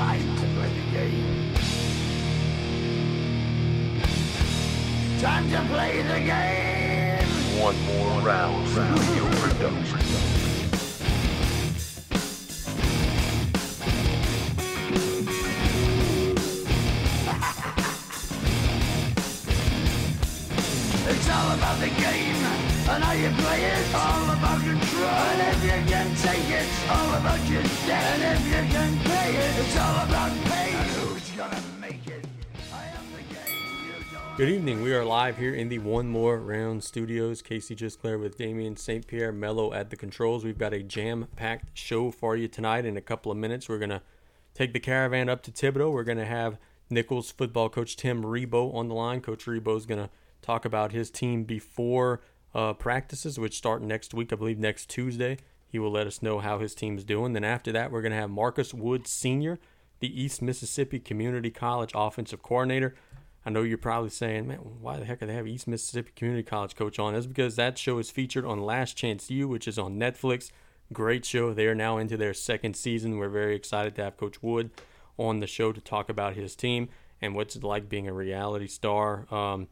time to play the game. Time to play the game. One more round. Studio production. And you. All about control. And if you can take it, all about your debt. And if you can pay it, it's all about. And who's gonna make it? Good evening. We are live here in the One More Round Studios. Casey Gisclair with Damien St. Pierre Mello at the controls. We've got a jam packed show for you tonight. In a couple of minutes, we're going to take the caravan up to Thibodaux. We're going to have Nicholls football coach Tim Rebowe on the line. Coach Rebowe is going to talk about his team before uh, practices, which start next week, I believe next Tuesday. He will let us know how his team's doing. Then after that, we're going to have Marcus Wood Sr., the East Mississippi Community College offensive coordinator. I know you're probably saying, man, why the heck do they have East Mississippi Community College coach on? That's because that show is featured on Last Chance U, which is on Netflix. Great show. They are now into their second season. We're very excited to have Coach Wood on the show to talk about his team and what's it like being a reality star. Um,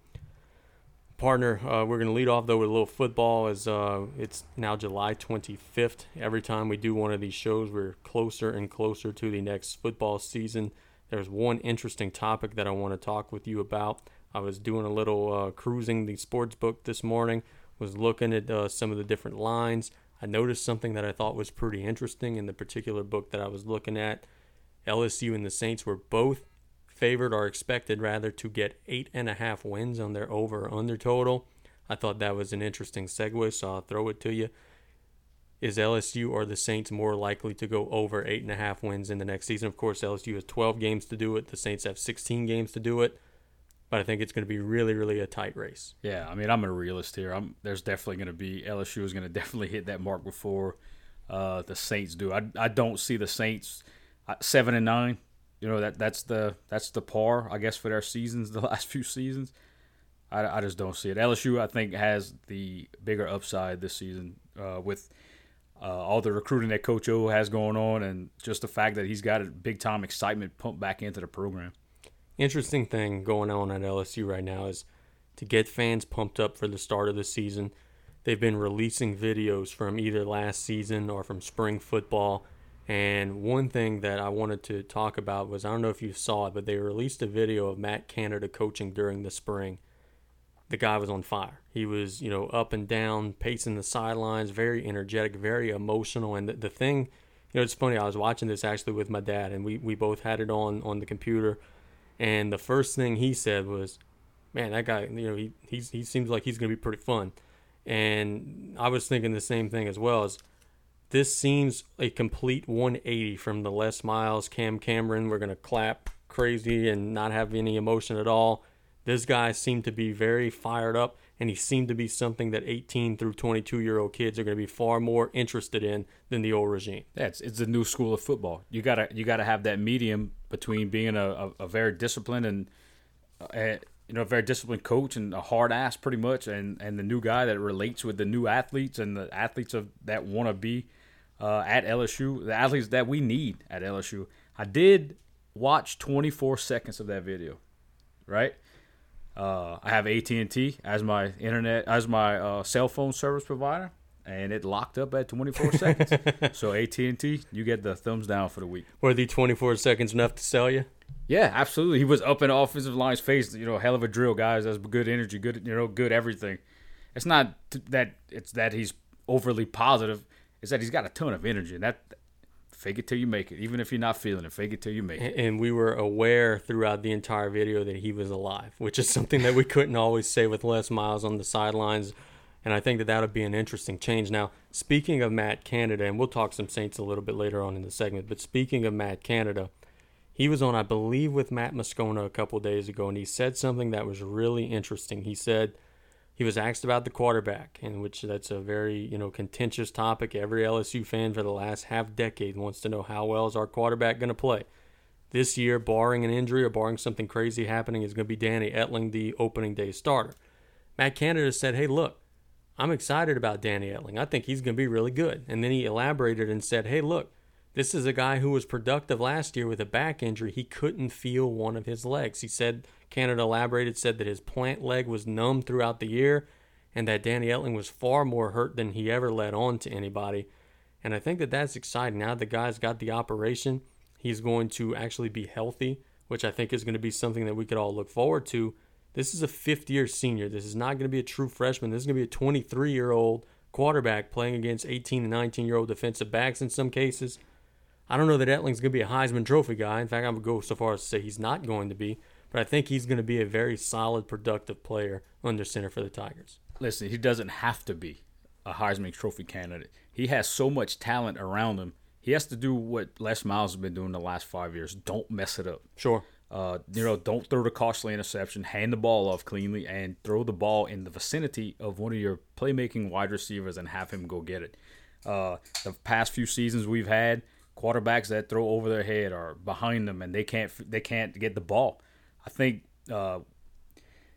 partner, uh, we're going to lead off though with a little football. As uh, it's now July 25th. Every time we do one of these shows, we're closer and closer to the next football season. There's one interesting topic that I want to talk with you about. I was doing a little uh, cruising the sports book this morning. Was looking at uh, some of the different lines. I noticed something that I thought was pretty interesting in the particular book that I was looking at. LSU and the Saints were both favored or expected rather to get eight and a half wins on their over or under total. I thought that was an interesting segue, so I'll throw it to you. Is LSU or the Saints more likely to go over eight and a half wins in the next season? Of course, LSU has 12 games to do it. The Saints have 16 games to do it. But I think it's going to be really, really a tight race. Yeah, I mean, I'm a realist here. I'm there's definitely going to be LSU is going to definitely hit that mark before uh, the Saints do. I, I don't see the Saints uh, seven and nine. You know that that's the that's the par I guess for their seasons the last few seasons. I, I just don't see it. LSU I think has the bigger upside this season uh, with uh, all the recruiting that Coach O has going on and just the fact that he's got a big time excitement pumped back into the program. interesting thing going on at LSU right now is to get fans pumped up for the start of the season. They've been releasing videos from either last season or from spring football. And one thing that I wanted to talk about was I don't know if you saw it, but they released a video of Matt Canada coaching during the spring. The guy was on fire. He was, you know, up and down, pacing the sidelines, very energetic, very emotional. And the, the thing, you know, it's funny. I was watching this actually with my dad, and we, we both had it on on the computer. And the first thing he said was, "Man, that guy, you know, he he's, he seems like he's going to be pretty fun." And I was thinking the same thing as well. As this seems a complete 180 from the Les Miles, Cam Cameron. We're going to clap crazy and not have any emotion at all. This guy seemed to be very fired up, and he seemed to be something that 18 through 22 year old kids are going to be far more interested in than the old regime. Yeah, it's, a new school of football. You gotta you gotta have that medium between being a, a, a very disciplined and uh, you know a very disciplined coach and a hard ass pretty much, and and the new guy that relates with the new athletes and the athletes of that want to be uh, at LSU, the athletes that we need at LSU. I did watch 24 seconds of that video, right? Uh, I have AT and T as my internet as my uh, cell phone service provider, and it locked up at 24 seconds. So AT and T, you get the thumbs down for the week. Were the 24 seconds enough to sell you? Yeah, absolutely. He was up in the offensive line's face. You know, hell of a drill, guys. That's good energy, good you know, good everything. It's not t- that it's that he's overly positive. It's that he's got a ton of energy, and that fake it till you make it. Even if you're not feeling it, fake it till you make it. and we were aware throughout the entire video that he was alive, which is something that we couldn't always say with Les Miles on the sidelines. And I think that that would be an interesting change. Now, speaking of Matt Canada, and we'll talk some Saints a little bit later on in the segment, but speaking of Matt Canada, he was on, I believe, with Matt Moscona a couple days ago, and he said something that was really interesting. He said he was asked about the quarterback, in which that's a very you know contentious topic. Every LSU fan for the last half decade wants to know how well is our quarterback going to play. This year, barring an injury or barring something crazy happening, is going to be Danny Etling, the opening day starter. Matt Canada said, "Hey, look, I'm excited about Danny Etling. I think he's going to be really good." And then he elaborated and said, "Hey, look, This is a guy who was productive last year with a back injury. He couldn't feel one of his legs. He said, Canada elaborated, said that his plant leg was numb throughout the year and that Danny Etling was far more hurt than he ever let on to anybody. And I think that that's exciting. Now the guy's got the operation, he's going to actually be healthy, which I think is going to be something that we could all look forward to. This is a fifth year senior. This is not going to be a true freshman. This is going to be a 23 year old quarterback playing against 18 and 19 year old defensive backs in some cases. I don't know that Etling's going to be a Heisman Trophy guy. In fact, I would go so far as to say he's not going to be, but I think he's going to be a very solid, productive player under center for the Tigers. Listen, he doesn't have to be a Heisman Trophy candidate. He has so much talent around him. He has to do what Les Miles has been doing the last five years. Don't mess it up. Sure. Uh, you know, don't throw the costly interception. Hand the ball off cleanly and throw the ball in the vicinity of one of your playmaking wide receivers and have him go get it. Uh, the past few seasons we've had quarterbacks that throw over their head or behind them and they can't they can't get the ball. I think uh,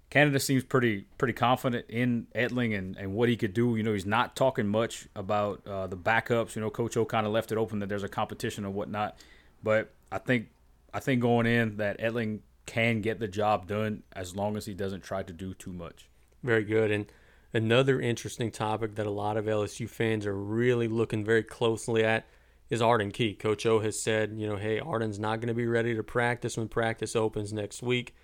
Canada seems pretty pretty confident in Etling and, and what he could do. You know, he's not talking much about uh, the backups. You know, Coach O kind of left it open that there's a competition or whatnot. But I think I think going in that Etling can get the job done as long as he doesn't try to do too much. Very good. And another interesting topic that a lot of LSU fans are really looking very closely at is Arden Key. Coach O has said, you know, hey, Arden's not going to be ready to practice when practice opens next week.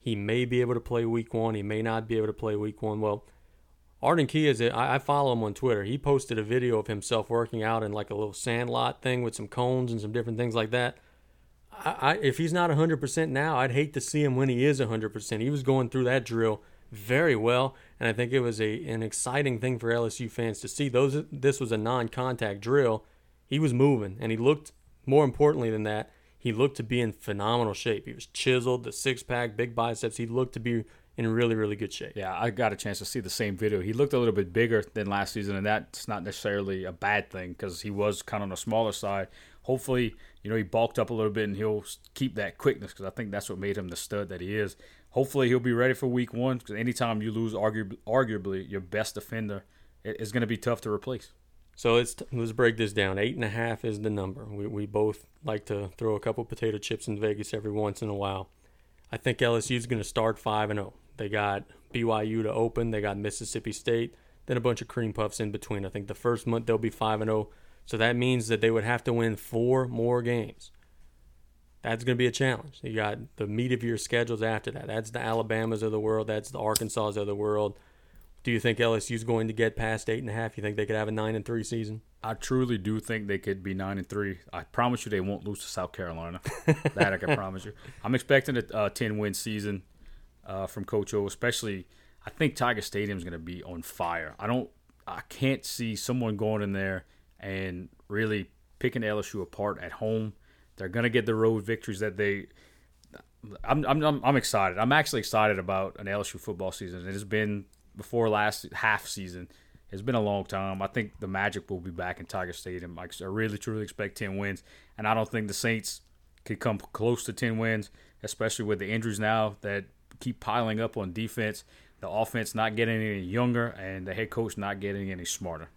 He may be able to play week one. He may not be able to play week one. Well, Arden Key is it. I follow him on Twitter. He posted a video of himself working out in like a little sand lot thing with some cones and some different things like that. I, I, if he's not 100% now, I'd hate to see him when he is 100%. He was going through that drill very well, and I think it was a an exciting thing for LSU fans to see. Those this was a non-contact drill. He was moving, and he looked more importantly than that he looked to be in phenomenal shape. He was chiseled, the six pack, big biceps. He looked to be in really, really good shape. Yeah, I got a chance to see the same video. He looked a little bit bigger than last season, and that's not necessarily a bad thing because he was kind of on the smaller side. Hopefully, you know, he bulked up a little bit and he'll keep that quickness because I think that's what made him the stud that he is. Hopefully, he'll be ready for week one because anytime you lose, arguably, arguably your best defender, it's going to be tough to replace. So let's let's break this down. Eight and a half is the number. We we both like to throw a couple potato chips in Vegas every once in a while. I think LSU is going to start five and zero. Oh. They got BYU to open. They got Mississippi State. Then a bunch of cream puffs in between. I think the first month they'll be five and zero. Oh. So that means that they would have to win four more games. That's going to be a challenge. You got the meat of your schedules after that. That's the Alabamas of the world. That's the Arkansas of the world. Do you think LSU is going to get past eight and a half? You think they could have a nine and three season? I truly do think they could be nine and three. I promise you, they won't lose to South Carolina. that I can promise you. I'm expecting a uh, ten win season uh, from Coach O. Especially, I think Tiger Stadium is going to be on fire. I don't, I can't see someone going in there and really picking LSU apart at home. They're going to get the road victories that they. I'm, I'm, I'm excited. I'm actually excited about an LSU football season. It has been before last half season. It's been a long time. I think the Magic will be back in Tiger Stadium. I really, truly expect 10 wins. And I don't think the Saints could come close to 10 wins, especially with the injuries now that keep piling up on defense, the offense not getting any younger, and the head coach not getting any smarter.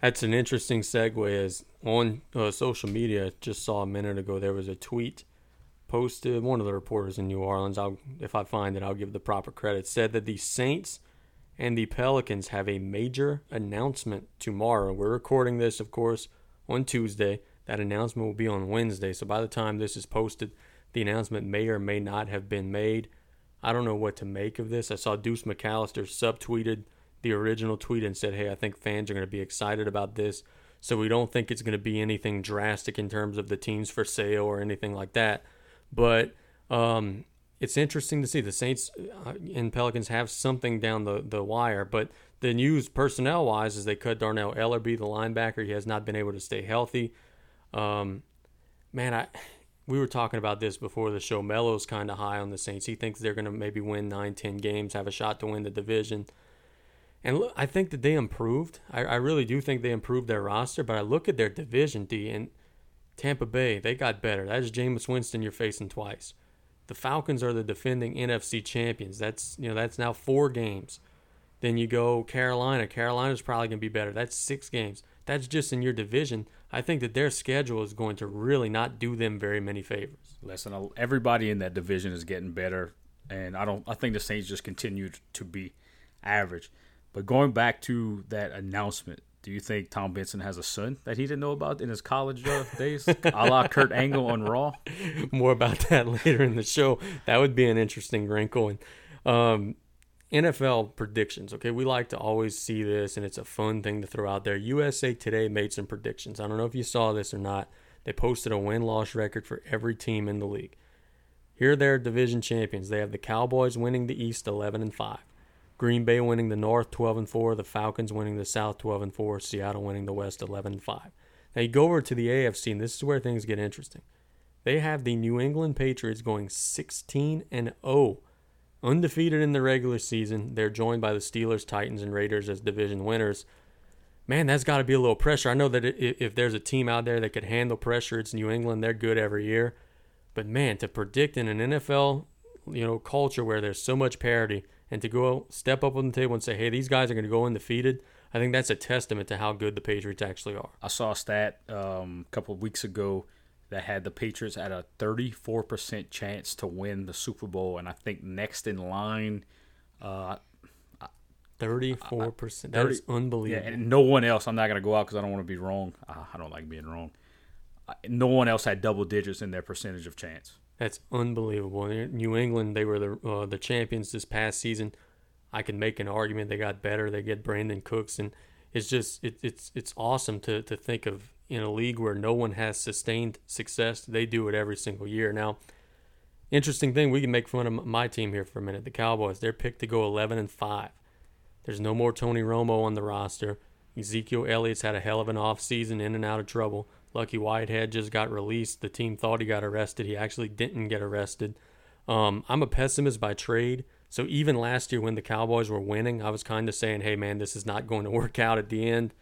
That's an interesting segue. As on uh, social media, just saw a minute ago, there was a tweet posted. One of the reporters in New Orleans, I'll, if I find it, I'll give the proper credit, said that the Saints – and the Pelicans have a major announcement tomorrow. We're recording this, of course, on Tuesday. That announcement will be on Wednesday. So by the time this is posted, the announcement may or may not have been made. I don't know what to make of this. I saw Deuce McAllister subtweeted the original tweet and said, Hey, I think fans are going to be excited about this. So we don't think it's going to be anything drastic in terms of the teams for sale or anything like that. But um, it's interesting to see the Saints uh, and Pelicans have something down the, the wire, but the news personnel wise is they cut Dannell Ellerbe, the linebacker. He has not been able to stay healthy. Um, man, I we were talking about this before the show. Melo's kind of high on the Saints. He thinks they're going to maybe win nine, ten games, have a shot to win the division. And look, I think that they improved. I, I really do think they improved their roster, but I look at their division, D, and Tampa Bay, they got better. That is Jameis Winston you're facing twice. The Falcons are the defending NFC champions. That's you know that's now four games. Then you go Carolina. Carolina's probably going to be better. That's six games. That's just in your division. I think that their schedule is going to really not do them very many favors. Listen, everybody in that division is getting better, and I don't. I think the Saints just continue to be average. But going back to that announcement, do you think Tom Benson has a son that he didn't know about in his college uh, days, a la Kurt Angle on Raw? More about that later in the show. That would be an interesting wrinkle. And um, NFL predictions. Okay, we like to always see this, and it's a fun thing to throw out there. USA Today made some predictions. I don't know if you saw this or not. They posted a win loss record for every team in the league. Here are their division champions. They have the Cowboys winning the East 11 and 5. Green Bay winning the North 12 and 4, the Falcons winning the South 12 and 4, Seattle winning the West 11 and 5. Now you go over to the AFC and this is where things get interesting. They have the New England Patriots going 16 and 0 undefeated in the regular season. They're joined by the Steelers, Titans, and Raiders as division winners. Man, that's got to be a little pressure. I know that if there's a team out there that could handle pressure, it's New England. They're good every year. But man, to predict in an NFL, you know, culture where there's so much parity, and to go step up on the table and say, "Hey, these guys are going to go undefeated," I think that's a testament to how good the Patriots actually are. I saw a stat um, a couple of weeks ago that had the Patriots at a 34% chance to win the Super Bowl, and I think next in line. Uh, 34%. That is unbelievable. Yeah, and no one else. I'm not going to go out because I don't want to be wrong. I don't like being wrong. No one else had double digits in their percentage of chance. That's unbelievable. New England, they were the uh, the champions this past season. I can make an argument they got better. They get Brandin Cooks, and it's just it, it's it's awesome to to think of in a league where no one has sustained success. They do it every single year. Now, interesting thing, we can make fun of my team here for a minute. The Cowboys, they're picked to go 11 and 5. There's no more Tony Romo on the roster. Ezekiel Elliott's had a hell of an offseason in and out of trouble. Lucky Whitehead just got released. The team thought he got arrested. He actually didn't get arrested. Um, I'm a pessimist by trade. So even last year when the Cowboys were winning, I was kind of saying, hey, man, this is not going to work out at the end.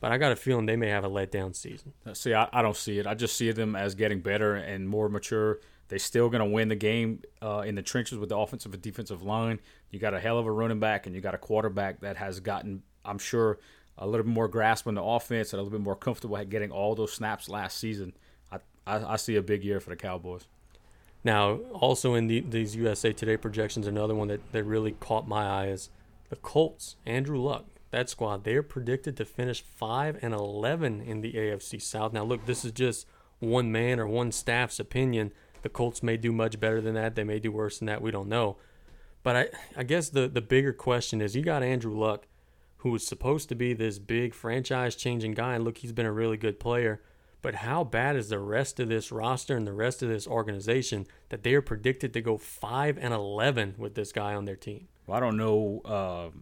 But I got a feeling they may have a letdown season. Uh, see, I, I don't see it. I just see them as getting better and more mature. They're still going to win the game uh, in the trenches with the offensive and defensive line. You got a hell of a running back, and you got a quarterback that has gotten, I'm sure, a little bit more grasp on the offense and a little bit more comfortable at getting all those snaps last season. I, I, I see a big year for the Cowboys. Now, also in the, these USA Today projections, another one that, that really caught my eye is the Colts. Andrew Luck that squad. They're predicted to finish 5 and 11 in the AFC South. Now, look, this is just one man or one staff's opinion. The Colts may do much better than that. They may do worse than that. We don't know. But I, I guess the, the bigger question is you got Andrew Luck, who was supposed to be this big franchise changing guy. And look, he's been a really good player. But how bad is the rest of this roster and the rest of this organization that they are predicted to go 5 and 11 with this guy on their team? Well, I don't know. Uh,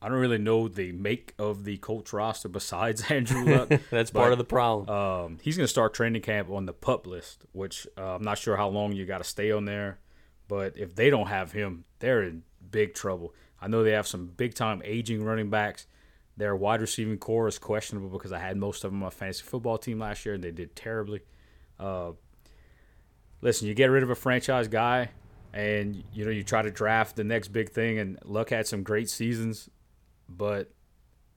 I don't really know the make of the Colts roster besides Andrew Luck. That's but, part of the problem. Um, he's going to start training camp on the pup list, which uh, I'm not sure how long you got to stay on there. But if they don't have him, they're in big trouble. I know they have some big time aging running backs. Their wide receiving core is questionable because I had most of them on my fantasy football team last year and they did terribly. Uh, listen, you get rid of a franchise guy and you know you try to draft the next big thing and Luck had some great seasons but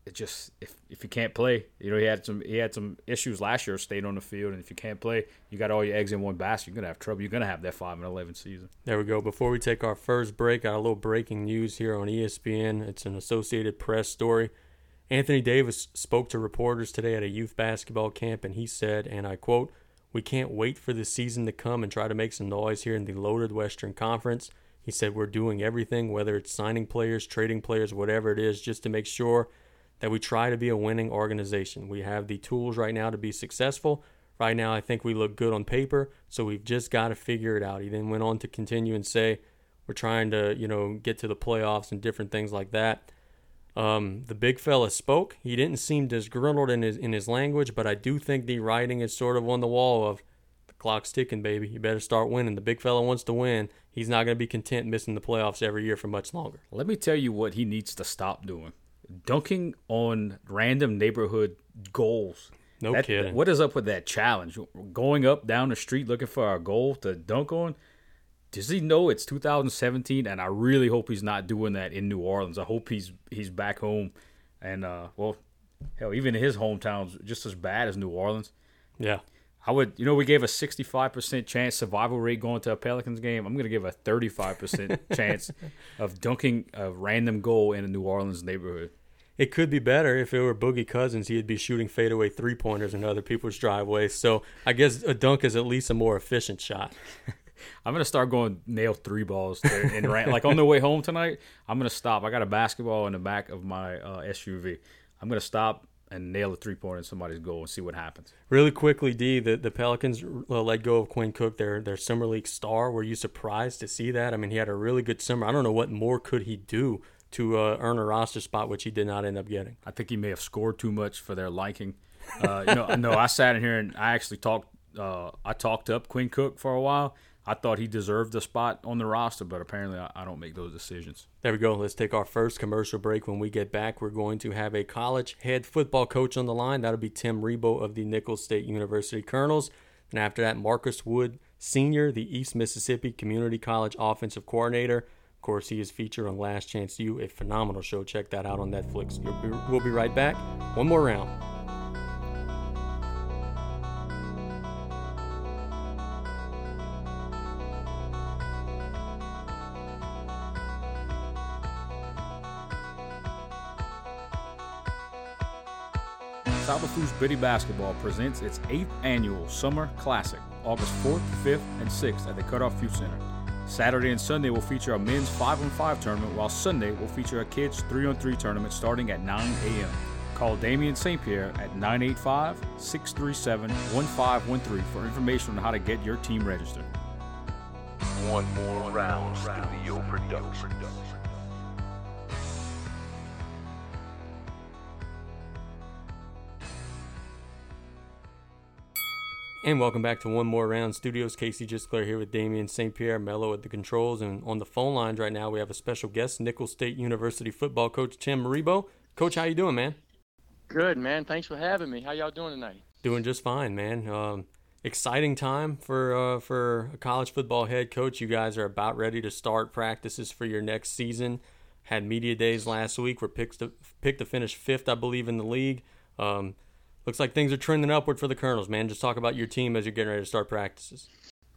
it just if if you can't play, you know, he had some he had some issues last year staying on the field, and if you can't play, you got all your eggs in one basket. You're gonna have trouble. You're gonna have that five and eleven season. There we go. Before we take our first break, got a little breaking news here on ESPN. It's an Associated Press story. Anthony Davis spoke to reporters today at a youth basketball camp, and he said, and I quote, "We can't wait for the season to come and try to make some noise here in the loaded Western Conference." He said, We're doing everything, whether it's signing players, trading players, whatever it is, just to make sure that we try to be a winning organization. We have the tools right now to be successful. Right now, I think we look good on paper, so we've just got to figure it out. He then went on to continue and say, We're trying to, you know, get to the playoffs and different things like that. Um, the big fella spoke. He didn't seem disgruntled in his in his language, but I do think the writing is sort of on the wall of the clock's ticking, baby. You better start winning. The big fella wants to win, he's not going to be content missing the playoffs every year for much longer. Let me tell you what he needs to stop doing dunking on random neighborhood goals. No that, kidding. What is up with that challenge? Going up down the street looking for a goal to dunk on? Does he know it's 2017? And I really hope he's not doing that in New Orleans. I hope he's he's back home. And uh, well, Hell, even his hometown's just as bad as New Orleans. Yeah. I would, you know, we gave a 65% chance survival rate going to a Pelicans game. I'm going to give a 35% chance of dunking a random goal in a New Orleans neighborhood. It could be better if it were Boogie Cousins. He'd be shooting fadeaway three pointers in other people's driveways. So I guess a dunk is at least a more efficient shot. I'm gonna start going nail three balls there and ran, like on the way home tonight. I'm gonna stop. I got a basketball in the back of my uh, SUV. I'm gonna stop and nail a three pointer in somebody's goal and see what happens. Really quickly, D, the, the Pelicans uh, let go of Quinn Cook, their their summer league star. Were you surprised to see that? I mean, he had a really good summer. I don't know what more could he do to uh, earn a roster spot, which he did not end up getting. I think he may have scored too much for their liking. Uh, you know, no, I sat in here and I actually talked. Uh, I talked up Quinn Cook for a while. I thought he deserved a spot on the roster, but apparently I, I don't make those decisions. There we go. Let's take our first commercial break. When we get back, we're going to have a college head football coach on the line. That'll be Tim Rebowe of the Nicholls State University Colonels. And after that, Marcus Wood, Sr., the East Mississippi Community College offensive coordinator. Of course, he is featured on Last Chance U, a phenomenal show. Check that out on Netflix. We'll be right back. One more round. Salva Biddy Basketball presents its eighth annual Summer Classic, August 4th, 5th, and 6th at the Cutoff Youth Center. Saturday and Sunday will feature a men's 5 on 5 tournament, while Sunday will feature a kids 3 on 3 tournament starting at 9 a.m. Call Damien St. Pierre at 985 637 1513 for information on how to get your team registered. One more round studio production. And welcome back to One More Round Studios. Casey Gisclair here with Damien St. Pierre Mello at the controls. And on the phone lines right now, we have a special guest, Nicholls State University football coach Tim Rebowe. Coach, how you doing, man? Good, man. Thanks for having me. How y'all doing tonight? Doing just fine, man. Um, exciting time for uh, for a college football head coach. You guys are about ready to start practices for your next season. Had media days last week. We're picked to, picked to finish fifth, I believe, in the league. Um, looks like things are trending upward for the Colonels, man. Just talk about your team as you're getting ready to start practices.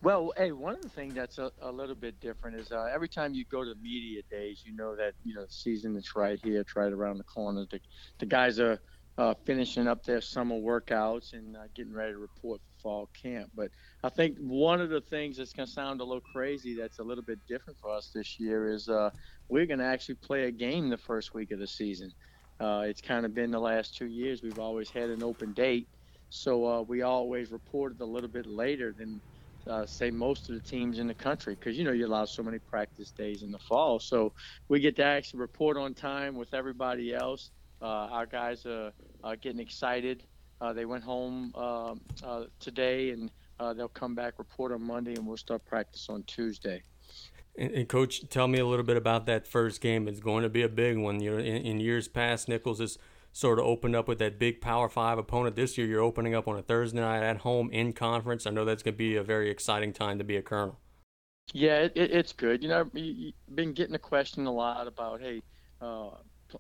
Well, hey, one of the things that's a, a little bit different is uh, every time you go to media days, you know that you know the season is right here, it's right around the corner. The, the guys are uh, finishing up their summer workouts and uh, getting ready to report for fall camp. But I think one of the things that's going to sound a little crazy that's a little bit different for us this year is uh, we're going to actually play a game the first week of the season. Uh, it's kind of been the last two years. We've always had an open date, so uh, we always reported a little bit later than, uh, say, most of the teams in the country because you know you allow so many practice days in the fall. So we get to actually report on time with everybody else. Uh, our guys are, are getting excited. Uh, they went home um, uh, today and they'll come back report on Monday, and we'll start practice on Tuesday. And, coach, tell me a little bit about that first game. It's going to be a big one. You know, in, in, years past, Nicholls has sort of opened up with that big Power Five opponent. This year, you're opening up on a Thursday night at home in conference. I know that's going to be a very exciting time to be a Colonel. Yeah, it, it, it's good. You know, you've been getting a question a lot about, hey, uh,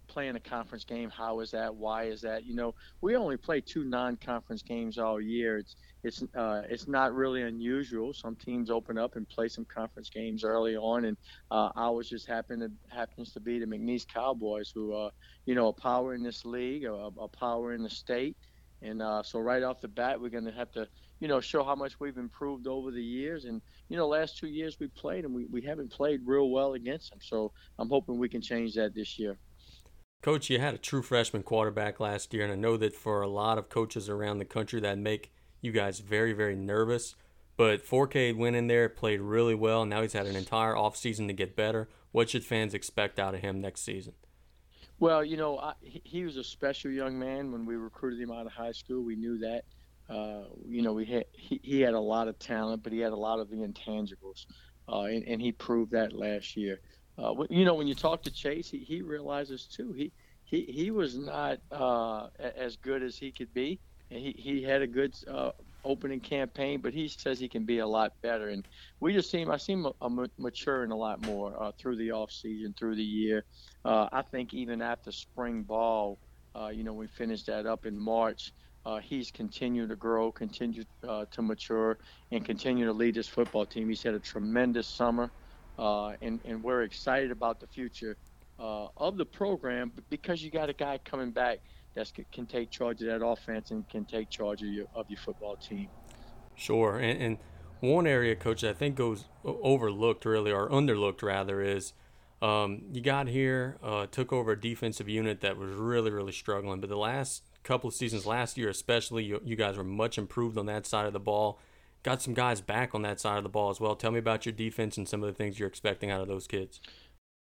playing a conference game, how is that? Why is that? You know, we only play two non-conference games all year. It's it's uh, it's not really unusual. Some teams open up and play some conference games early on, and uh, ours just happen to happens to be the McNeese Cowboys, who are you know a power in this league, a, a power in the state, and uh, so right off the bat, we're going to have to you know show how much we've improved over the years. And you know, last two years we played, and we we haven't played real well against them. So I'm hoping we can change that this year. Coach, you had a true freshman quarterback last year, and I know that for a lot of coaches around the country that make you guys very, very nervous. But Fourcade went in there, played really well, now he's had an entire offseason to get better. What should fans expect out of him next season? Well, you know, I, he was a special young man when we recruited him out of high school. We knew that. Uh, you know, we had he, he had a lot of talent, but he had a lot of the intangibles, uh, and, and he proved that last year. Uh, you know, when you talk to Chase, he, he realizes too he he he was not uh, as good as he could be, he, he had a good uh, opening campaign, but he says he can be a lot better. And we just see him, I see him maturing a lot more uh, through the off season, through the year. Uh, I think even after spring ball, Uh, you know, we finished that up in March. Uh, he's continued to grow, continued uh, to mature, and continue to lead this football team. He's had a tremendous summer, and, and we're excited about the future of the program because you got a guy coming back that can take charge of that offense and can take charge of your, of your football team. Sure. And, and one area, coach, I think goes overlooked really, or underlooked rather, is um, you got here, uh, took over a defensive unit that was really, really struggling. But the last couple of seasons, last year especially, you, you guys were much improved on that side of the ball. Got some guys back on that side of the ball as well. Tell me about your defense and some of the things you're expecting out of those kids.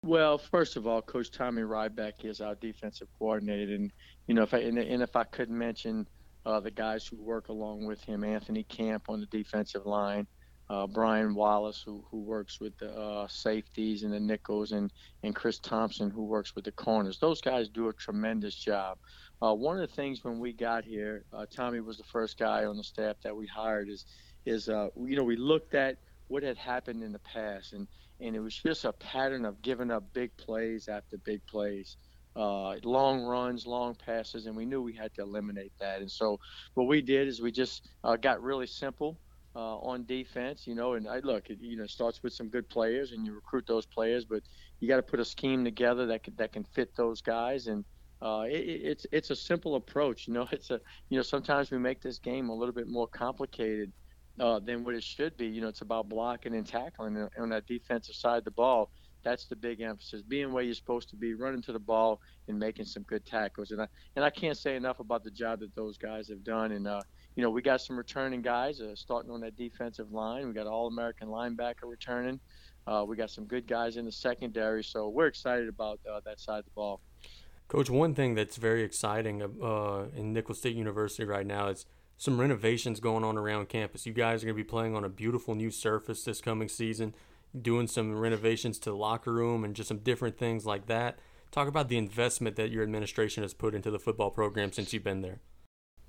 Well, first of all, Coach Tommy Ryback is our defensive coordinator, and you know, if I and, and if I could mention uh, the guys who work along with him, Anthony Camp on the defensive line, uh, Brian Wallace who who works with the uh, safeties and the nickels, and and Chris Thompson who works with the corners. Those guys do a tremendous job. Uh, one of the things when we got here, uh, Tommy was the first guy on the staff that we hired. Is is uh, you know we looked at what had happened in the past and and it was just a pattern of giving up big plays after big plays, uh, long runs, long passes, and we knew we had to eliminate that. And so what we did is we just uh, got really simple. Uh, on defense, you know, and I look, it, you know, starts with some good players, and you recruit those players, but you got to put a scheme together that can, that can fit those guys, and uh, it, it's it's a simple approach. You know, it's a you know sometimes we make this game a little bit more complicated uh, than what it should be. You know, it's about blocking and tackling on that defensive side of the ball. That's the big emphasis. Being where you're supposed to be, running to the ball and making some good tackles. And I and I can't say enough about the job that those guys have done. And uh, you know, we got some returning guys uh, starting on that defensive line. We got All-American linebacker returning. Uh, we got some good guys in the secondary. So we're excited about uh, that side of the ball. Coach, one thing that's very exciting uh, in Nicholls State University right now is some renovations going on around campus. You guys are going to be playing on a beautiful new surface this coming season, doing some renovations to the locker room and just some different things like that. Talk about the investment that your administration has put into the football program since you've been there.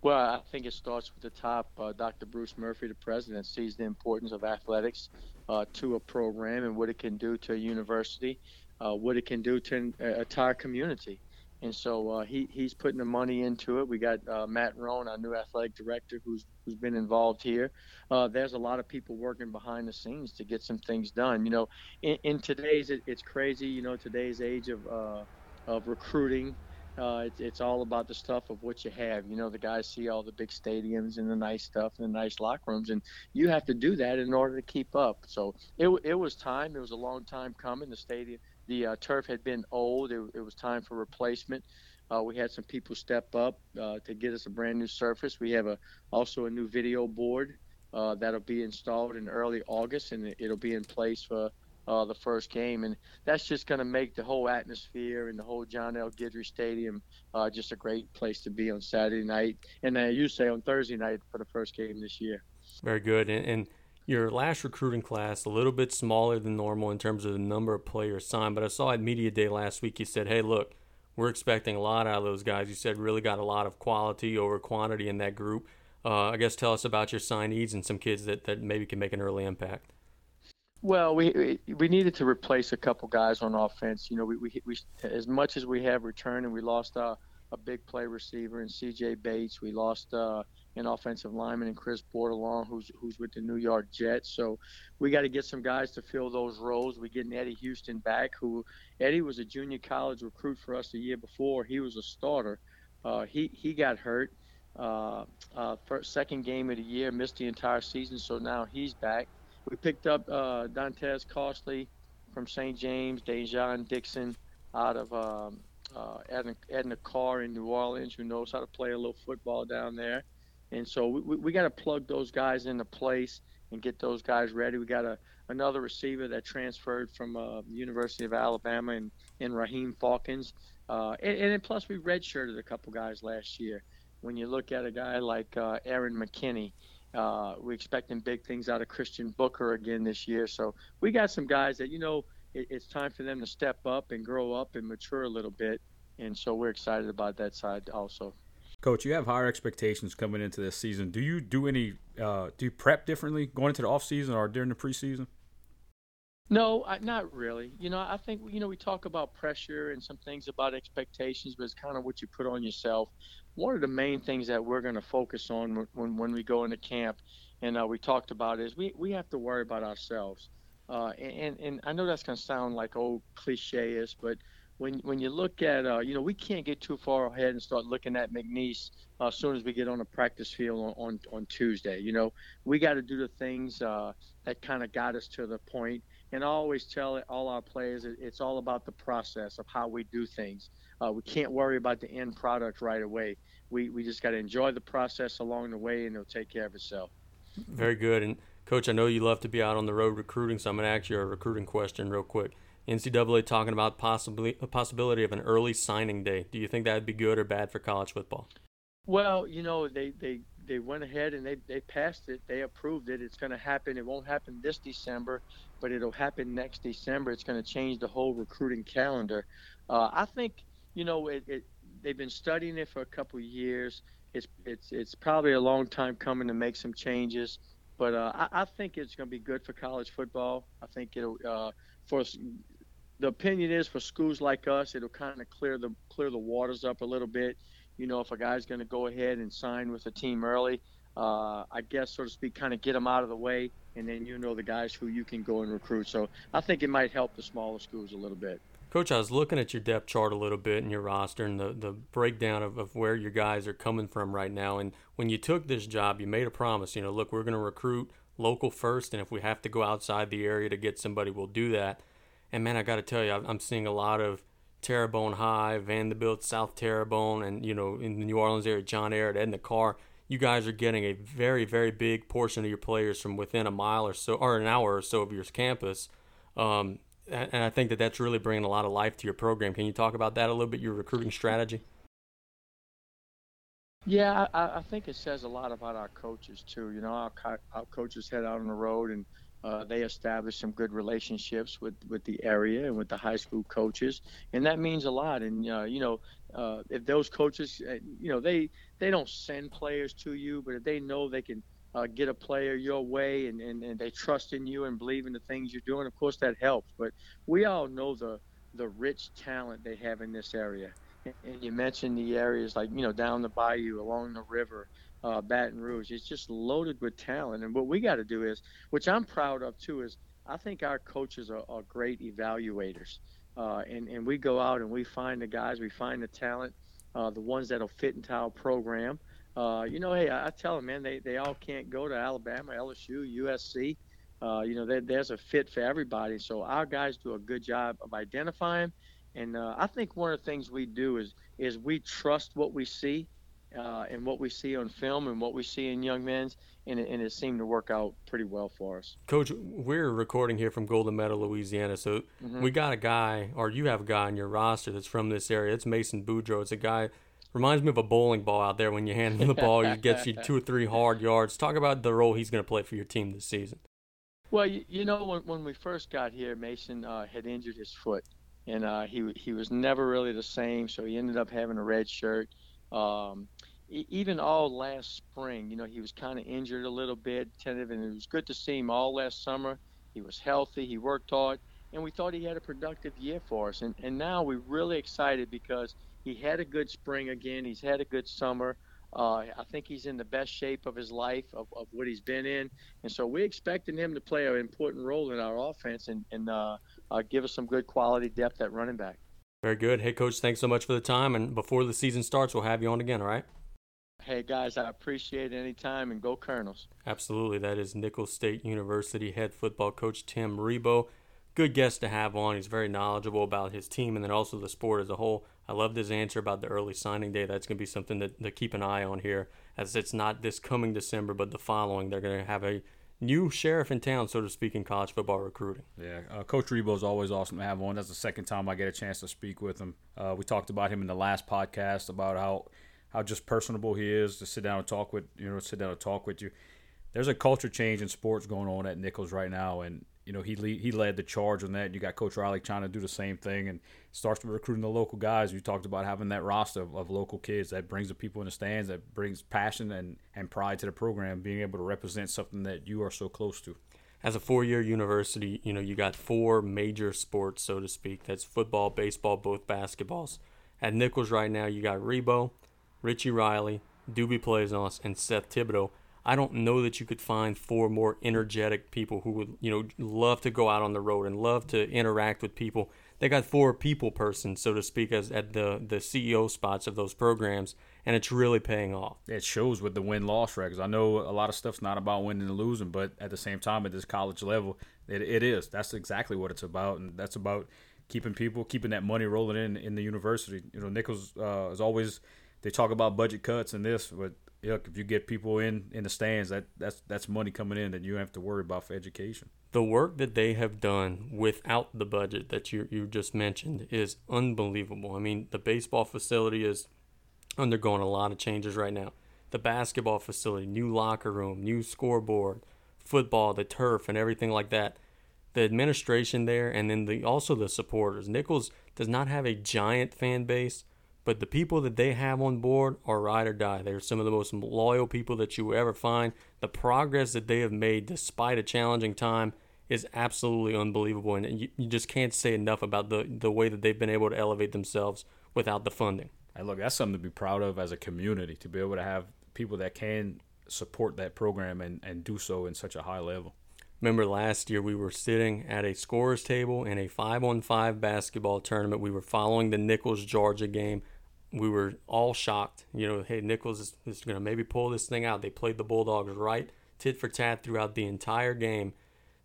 Well, I think it starts with the top. Uh, Dr. Bruce Murphy, the president, sees the importance of athletics uh, to a program and what it can do to a university, uh, what it can do to an entire community and so uh, he he's putting the money into it. We got uh, Matt Roan, our new athletic director, who's who's been involved here. Uh, there's a lot of people working behind the scenes to get some things done. You know, in, in today's it, it's crazy. You know, today's age of uh, of recruiting. Uh, it, it's all about the stuff of what you have. You know, the guys see all the big stadiums and the nice stuff and the nice locker rooms, and you have to do that in order to keep up. So it, it was time. It was a long time coming. The stadium, the uh, turf had been old. It, it, was time for replacement. Uh, we had some people step up uh, to get us a brand new surface. We have a also a new video board uh, that'll be installed in early August, and it'll be in place for uh, the first game. And that's just going to make the whole atmosphere and the whole John L. Guidry Stadium uh, just a great place to be on Saturday night, and you say on Thursday night for the first game this year. Very good, and, and your last recruiting class a little bit smaller than normal in terms of the number of players signed. But I saw at media day last week you said, "Hey, look, we're expecting a lot out of those guys." You said really got a lot of quality over quantity in that group. Uh, I guess tell us about your signees and some kids that, that maybe can make an early impact. Well, we we needed to replace a couple guys on offense. You know, we, we, we as much as we have returned, and we lost a, a big play receiver in C.J. Bates. We lost uh, an offensive lineman and Chris Bordelon, who's who's with the New York Jets. So we got to get some guys to fill those roles. We're getting Eddie Houston back, who Eddie was a junior college recruit for us the year before. He was a starter. Uh, he he got hurt. Uh, uh, first, second game of the year, missed the entire season. So now he's back. We picked up uh, Dantes Costley from St. James, Dejan Dixon out of um, uh, Edna, Edna Karr in New Orleans, who knows how to play a little football down there. And so we, we got to plug those guys into place and get those guys ready. We got a another receiver that transferred from uh, University of Alabama and, and Raheem Falkins. Uh, and, and plus we redshirted a couple guys last year. When you look at a guy like uh, Aaron McKinney, uh, we're expecting big things out of Christian Booker again this year. So we got some guys that, you know, it, it's time for them to step up and grow up and mature a little bit. And so we're excited about that side also. Coach, you have higher expectations coming into this season. Do you do any uh, do you prep differently going into the off season or during the preseason? No, I, not really. You know, I think you know we talk about pressure and some things about expectations, but it's kind of what you put on yourself. One of the main things that we're going to focus on when when we go into camp, and uh, we talked about is we we have to worry about ourselves. Uh, and and I know that's going to sound like old cliche-ish, but when when you look at uh, you know we can't get too far ahead and start looking at McNeese uh, as soon as we get on the practice field on on, on Tuesday. You know we got to do the things uh, that kind of got us to the point and I always tell all our players it's all about the process of how we do things. Uh, we can't worry about the end product right away. We, we just got to enjoy the process along the way, and it'll take care of itself. Very good. And, Coach, I know you love to be out on the road recruiting, so I'm going to ask you a recruiting question real quick. NCAA talking about possibly a possibility of an early signing day. Do you think that would be good or bad for college football? Well, you know, they, they, they went ahead and they, they passed it. They approved it. It's going to happen. It won't happen this December, but it'll happen next December. It's going to change the whole recruiting calendar. Uh, I think, you know, it, it, they've been studying it for a couple years. It's, it's, it's probably a long time coming to make some changes, but uh, I, I think it's going to be good for college football. I think it'll, uh, for the opinion is for schools like us, it'll kind of clear the clear the waters up a little bit you know, if a guy's going to go ahead and sign with a team early, uh, I guess, so to speak, kind of get them out of the way, and then you know the guys who you can go and recruit. So I think it might help the smaller schools a little bit. Coach, I was looking at your depth chart a little bit and your roster and the, the breakdown of, of where your guys are coming from right now. And when you took this job, you made a promise, you know, look, we're going to recruit local first, and if we have to go outside the area to get somebody, we'll do that. And man, I got to tell you, I'm seeing a lot of Terrebonne High, Vandebilt, South Terrebonne, and you know in the New Orleans area, John Ehret, Edna Karr. You guys are getting a very, very big portion of your players from within a mile or so, or an hour or so of your campus. Um, and I think that that's really bringing a lot of life to your program. Can you talk about that a little bit, your recruiting strategy? Yeah, I, I think it says a lot about our coaches too. You know, our, our coaches head out on the road and uh, they established some good relationships with, with the area and with the high school coaches, and that means a lot. And uh, you know, uh, if those coaches, uh, you know, they they don't send players to you, but if they know they can uh, get a player your way and, and, and they trust in you and believe in the things you're doing, of course that helps. But we all know the the rich talent they have in this area. And you mentioned the areas like you know down the bayou, along the river, uh, Baton Rouge. It's just loaded with talent. And what we got to do is, which I'm proud of too, is I think our coaches are, are great evaluators. Uh, and, and we go out and we find the guys, we find the talent, uh, the ones that'll fit into our program. Uh, you know, hey, I, I tell them, man, they, they all can't go to Alabama, LSU, USC. Uh, you know, there's a fit for everybody. So our guys do a good job of identifying. And uh, I think one of the things we do is is we trust what we see uh, and what we see on film and what we see in young men's, and it, and it seemed to work out pretty well for us. Coach, we're recording here from Golden Meadow, Louisiana, so mm-hmm. we got a guy, or you have a guy on your roster that's from this area. It's Mason Boudreaux. It's a guy reminds me of a bowling ball out there. When you hand him the ball, he gets you two or three hard yards. Talk about the role he's going to play for your team this season. Well, you, you know, when, when we first got here, Mason uh, had injured his foot, and uh, he he was never really the same. So he ended up having a red shirt. Um, even all last spring, you know, he was kind of injured a little bit, tentative, and it was good to see him all last summer. He was healthy, he worked hard, and we thought he had a productive year for us. And, and now we're really excited because he had a good spring again, he's had a good summer. Uh, I think he's in the best shape of his life, of, of what he's been in. And so we're expecting him to play an important role in our offense and, and uh, uh, give us some good quality depth at running back. Very good. Hey, Coach, thanks so much for the time. And before the season starts, we'll have you on again, all right? Hey guys, I appreciate any time and go Colonels. Absolutely. That is Nicholls State University head football coach Tim Rebowe. Good guest to have on. He's very knowledgeable about his team and then also the sport as a whole. I loved his answer about the early signing day. That's going to be something to, to keep an eye on here, as it's not this coming December, but the following. They're going to have a new sheriff in town, so to speak, in college football recruiting. Yeah, uh, Coach Rebowe is always awesome to have on. That's the second time I get a chance to speak with him. Uh, we talked about him in the last podcast about how how just personable he is to sit down and talk with you know sit down and talk with you. There's a culture change in sports going on at Nicholls right now, and you know he lead, he led the charge on that. You got Coach Riley trying to do the same thing, and starts recruiting the local guys. You talked about having that roster of, of local kids that brings the people in the stands, that brings passion and, and pride to the program, being able to represent something that you are so close to. as a four-year university, you know, you got four major sports, so to speak. That's football, baseball, both basketballs. At Nicholls right now, you got Rebowe, Richie Riley, DoBee Plaisance, and Seth Thibodeau. I don't know that you could find four more energetic people who would, you know, love to go out on the road and love to interact with people. They got four people persons, so to speak, as at the the CEO spots of those programs, and it's really paying off. It shows with the win loss records. I know a lot of stuff's not about winning and losing, but at the same time, at this college level, it, it is. That's exactly what it's about, and that's about keeping people, keeping that money rolling in in the university. You know, Nicholls uh, is always they talk about budget cuts and this, but look, if you get people in in the stands, that that's that's money coming in that you have to worry about for education. The work that they have done without the budget that you you just mentioned is unbelievable. I mean, the baseball facility is undergoing a lot of changes right now. The basketball facility, new locker room, new scoreboard, football, the turf, and everything like that. The administration there, and then the also the supporters. Nicholls does not have a giant fan base, but the people that they have on board are ride or die. They're some of the most loyal people that you will ever find. The progress that they have made despite a challenging time is absolutely unbelievable, and you, you just can't say enough about the the way that they've been able to elevate themselves without the funding. Hey, look, that's something to be proud of as a community to be able to have people that can support that program and, and do so in such a high level. Remember last year we were sitting at a scorer's table in a five on five basketball tournament. We were following the Nicholls Georgia game. We were all shocked. You know, hey, Nicholls is, is going to maybe pull this thing out. They played the Bulldogs right tit for tat throughout the entire game.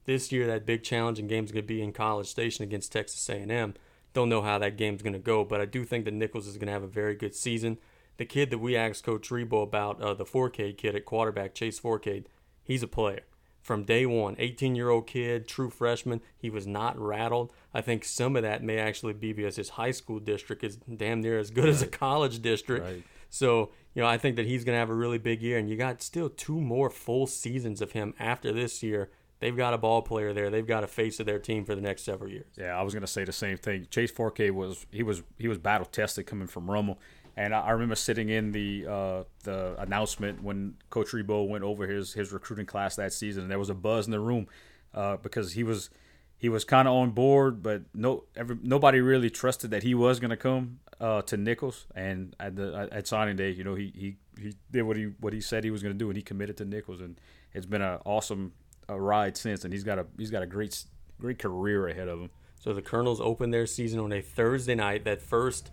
This year, that big challenging game is going to be in College Station against Texas A&M. Don't know how that game's going to go, but I do think that Nicholls is going to have a very good season. The kid that we asked Coach Rebowe about, uh, the Fourcade kid at quarterback, Chase Fourcade, he's a player. From day one, 18 year old kid, true freshman, he was not rattled. I think some of that may actually be because his high school district is damn near as good right. as a college district. Right. So, you know, I think that he's going to have a really big year. And you got still two more full seasons of him after this year they've got a ball player there. They've got a face of their team for the next several years. Yeah, I was going to say the same thing. Chase Fourcade was he was he was battle tested coming from Rummel, and I, remember sitting in the uh, the announcement when Coach Rebowe went over his his recruiting class that season, and there was a buzz in the room uh, because he was he was kind of on board, but no every, nobody really trusted that he was going to come uh, to Nicholls. And at the at signing day, you know, he he he did what he what he said he was going to do, and he committed to Nicholls, and it's been an awesome a ride since, and he's got a he's got a great great career ahead of him. So the Colonels opened their season on a Thursday night. That first,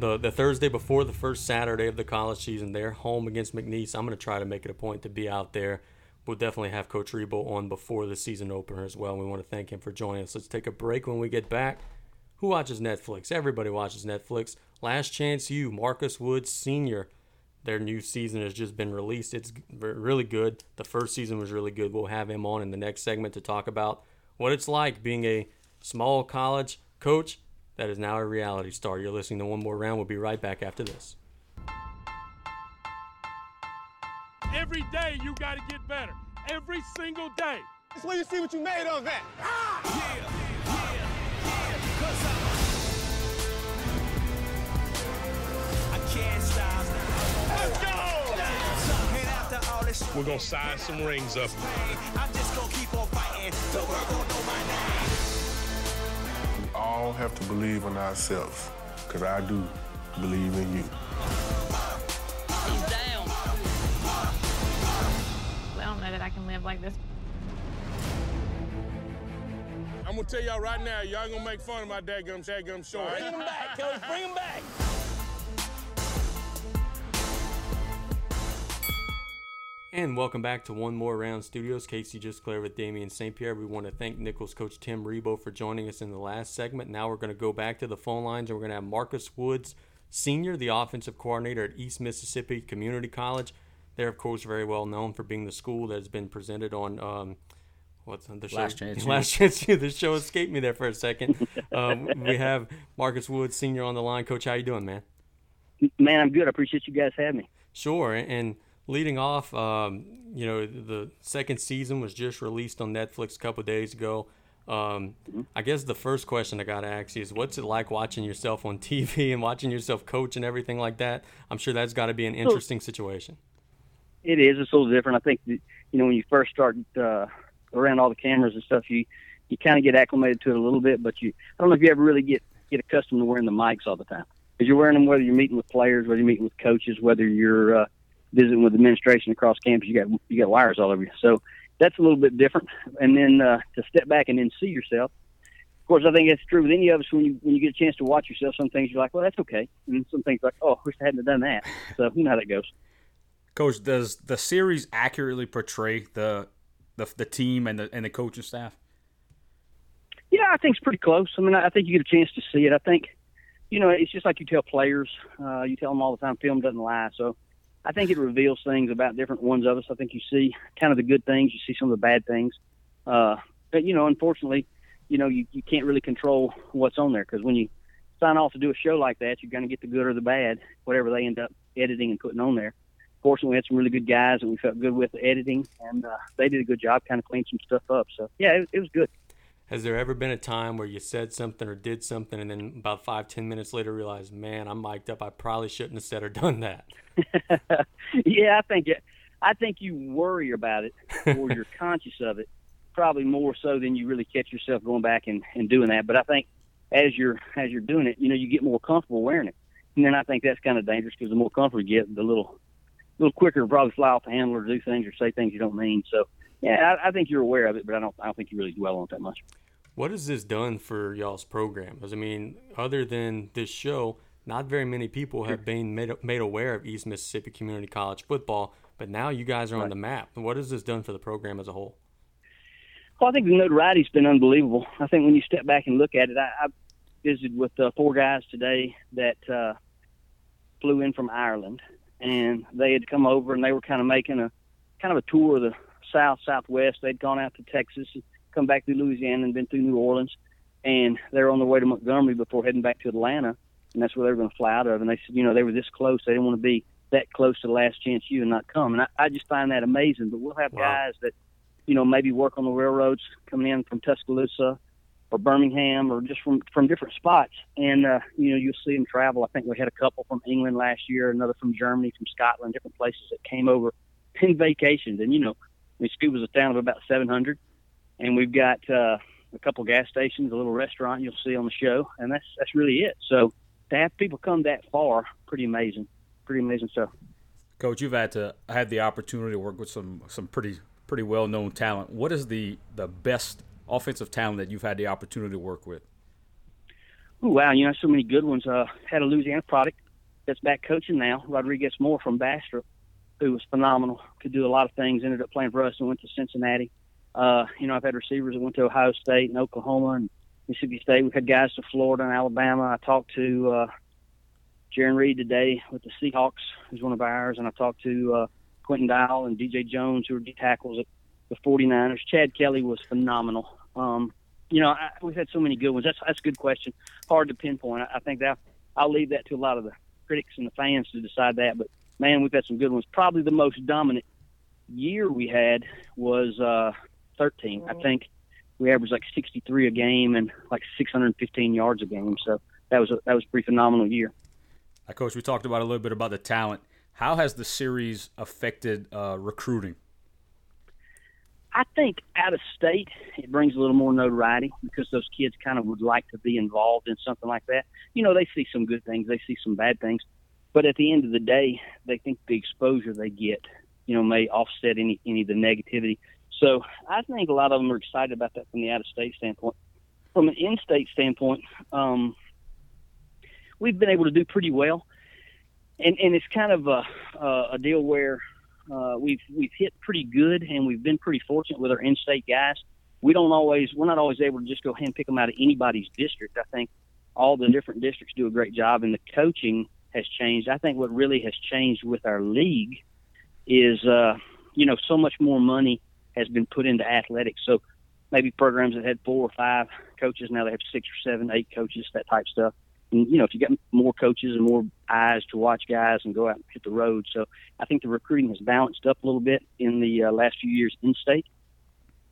the the Thursday before the first Saturday of the college season. They're home against McNeese. I'm going to try to make it a point to be out there. We'll definitely have Coach Rebowe on before the season opener as well. We want to thank him for joining us. Let's take a break when we get back. Who watches Netflix? Everybody watches Netflix. Last Chance U, Marcus Woods Sr their new season has just been released. It's really good. The first season was really good. We'll have him on in the next segment to talk about what it's like being a small college coach that is now a reality star. You're listening to One More Round. We'll be right back after this. Every day you got to get better. Every single day. That's where you see what you made of that. Ah! Yeah, yeah, yeah. I can't stop. Let's go! We're gonna sign some rings up. We all have to believe in ourselves, because I do believe in you. He's down. I don't know that I can live like this. I'm gonna tell y'all right now, y'all gonna make fun of my dadgum, dadgum short. Bring him back, Coach. Bring him back. And welcome back to One More Round Studios. Casey Gisclair with Damien St. Pierre. We want to thank Nicholls coach Tim Rebowe for joining us in the last segment. Now we're going to go back to the phone lines and we're going to have Marcus Woods, Senior, the offensive coordinator at East Mississippi Community College. They're, of course, very well known for being the school that has been presented on. Um, what's the show? Last chance. Last chance. The show escaped me there for a second. um, we have Marcus Woods, Senior, on the line. Coach, how you doing, man? Man, I'm good. I appreciate you guys having me. Sure, and leading off, um, you know, the second season was just released on Netflix a couple days ago. Um, mm-hmm. I guess the first question I got to ask you is what's it like watching yourself on TV and watching yourself coach and everything like that? I'm sure that's got to be an interesting situation. It is. It's a little different. I think, that, you know, when you first start uh, around all the cameras and stuff, you you kind of get acclimated to it a little bit. But you, I don't know if you ever really get get accustomed to wearing the mics all the time because you're wearing them whether you're meeting with players, whether you're meeting with coaches, whether you're uh, visiting with administration across campus. You got you got wires all over you, so that's a little bit different. And then uh, to step back and then see yourself. Of course, I think that's true with any of us. When you when you get a chance to watch yourself, some things you're like, well, that's okay, and some things like, oh, I wish I hadn't have done that. So you know how that goes. Coach, does the series accurately portray the the, the team and the and the coaching staff? Yeah, I think it's pretty close. I mean, I think you get a chance to see it. I think, you know, it's just like you tell players. Uh, you tell them all the time, film doesn't lie. So I think it reveals things about different ones of us. I think you see kind of the good things, you see some of the bad things. Uh, but, you know, unfortunately, you know, you, you can't really control what's on there because when you sign off to do a show like that, you're going to get the good or the bad, whatever they end up editing and putting on there. Fortunately, we had some really good guys and we felt good with the editing, and uh, they did a good job, kind of cleaned some stuff up. So, yeah, it, it was good. Has there ever been a time where you said something or did something and then about five, ten minutes later realized, man, I'm mic'd up. I probably shouldn't have said or done that? yeah, I think it, I think you worry about it or you're conscious of it, probably more so than you really catch yourself going back and, and doing that. But I think as you're as you're doing it, you know, you get more comfortable wearing it. And then I think that's kind of dangerous because the more comfortable you get, the little little quicker probably fly off the handle or do things or say things you don't mean. So yeah, I, I think you're aware of it, but I don't. I don't think you really dwell on it that much. What has this done for y'all's program? Because I mean, other than this show, not very many people have been made made aware of East Mississippi Community College football. But now you guys are on the map. What has this done for the program as a whole? Well, I think the notoriety's been unbelievable. I think when you step back and look at it, I, I visited with uh, four guys today that uh, flew in from Ireland, and they had come over and they were kind of making a kind of a tour of the south southwest. They'd gone out to Texas, come back through Louisiana, and been through New Orleans, and they were on their way to Montgomery before heading back to Atlanta, and that's where they were going to fly out of. And they said, you know, they were this close. They didn't want to be that close to the Last Chance U and not come. And I, I just find that amazing. But we'll have Wow. guys that you know, maybe work on the railroads coming in from Tuscaloosa or Birmingham or just from from different spots. And uh, you know, you'll see them travel. I think we had a couple from England last year, another from Germany, from Scotland, different places that came over and vacations. And you know, I mean, Scooba's a town of about 700, and we've got uh, a couple gas stations, a little restaurant you'll see on the show, and that's that's really it. So to have people come that far, pretty amazing, pretty amazing stuff. Coach, you've had to had the opportunity to work with some some pretty pretty well known talent. What is the the best offensive talent that you've had the opportunity to work with? Ooh, wow, you know, so many good ones. Uh, had a Louisiana product that's back coaching now, Rodriguez Moore from Bastrop, who was phenomenal, could do a lot of things, ended up playing for us and went to Cincinnati. Uh, you know, I've had receivers that went to Ohio State and Oklahoma and Mississippi State. We've had guys to Florida and Alabama. I talked to uh, Jarran Reed today with the Seahawks, who's one of ours, and I talked to uh, Quinton Dial and DJ Jones, who are D tackles at the 49ers. Chad Kelly was phenomenal. Um, you know, I, we've had so many good ones. That's that's a good question. Hard to pinpoint. I, I think that I'll leave that to a lot of the critics and the fans to decide that. But man, we've had some good ones. Probably the most dominant year we had was uh, 13. I think we averaged like 63 a game and like 615 yards a game. So that was a, that was a pretty phenomenal year. Uh, Coach, we talked about a little bit about the talent. How has the series affected uh, recruiting? I think out of state it brings a little more notoriety because those kids kind of would like to be involved in something like that. You know, they see some good things, they see some bad things, but at the end of the day, they think the exposure they get, you know, may offset any any of the negativity. So I think a lot of them are excited about that from the out of state standpoint. From an in state standpoint, um, we've been able to do pretty well, and and it's kind of a a, deal where uh, we've we've hit pretty good, and we've been pretty fortunate with our in-state guys. We don't always we're not always able to just go ahead and pick them out of anybody's district. I think all the different districts do a great job, and the coaching has changed. I think what really has changed with our league is uh, you know so much more money has been put into athletics. So maybe programs that had four or five coaches now they have six or seven, eight coaches, that type stuff. And you know, if you got more coaches and more eyes to watch guys and go out and hit the road, so I think the recruiting has balanced up a little bit in the uh, last few years in state.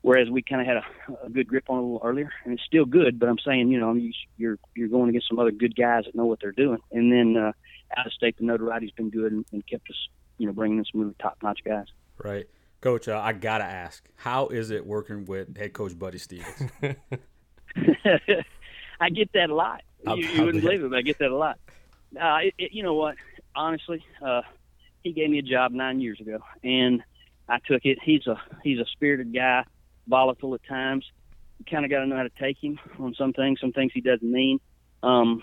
Whereas we kind of had a, a good grip on it a little earlier, and it's still good. But I'm saying, you know, you're you're going against some other good guys that know what they're doing, and then uh, out of state, the notoriety's been good and, and kept us, you know, bringing in some really top notch guys. Right. Coach, uh, I gotta ask, how is it working with head coach Buddy Stephens? I get that a lot. I'll- You, I'll you wouldn't bet. believe it, but I get that a lot. Uh, it, it, you know what? Honestly, uh, he gave me a job nine years ago, and I took it. He's a he's a spirited guy, volatile at times. You kind of got to know how to take him on some things. Some things he doesn't mean. Um,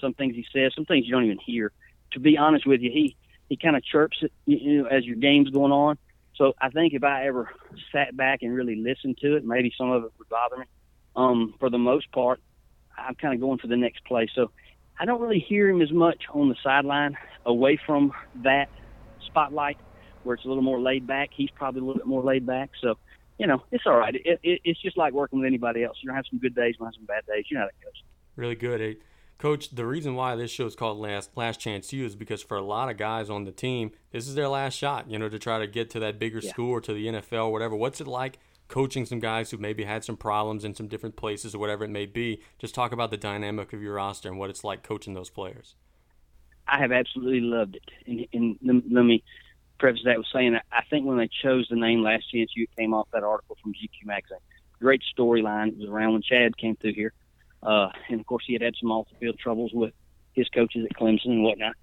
some things he says. Some things you don't even hear. To be honest with you, he he kind of chirps it you know as your game's going on. So I think if I ever sat back and really listened to it, maybe some of it would bother me. Um, for the most part, I'm kind of going for the next play. So I don't really hear him as much on the sideline away from that spotlight where it's a little more laid back. He's probably a little bit more laid back. So, you know, it's all right. It, it, it's just like working with anybody else. You're to have some good days, you're to have some bad days. You know how that goes. Really good. Hey, Coach, the reason why this show is called Last Last Chance U is because for a lot of guys on the team, this is their last shot, you know, to try to get to that bigger Yeah. school or to the NFL or whatever. What's it like coaching some guys who maybe had some problems in some different places or whatever it may be? Just talk about the dynamic of your roster and what it's like coaching those players. I have absolutely loved it. And, and let me preface that with saying I think when they chose the name Last Chance U, it came off that article from GQ magazine. Great storyline. It was around when Chad came through here, uh, and of course he had had some off the field troubles with his coaches at Clemson and whatnot.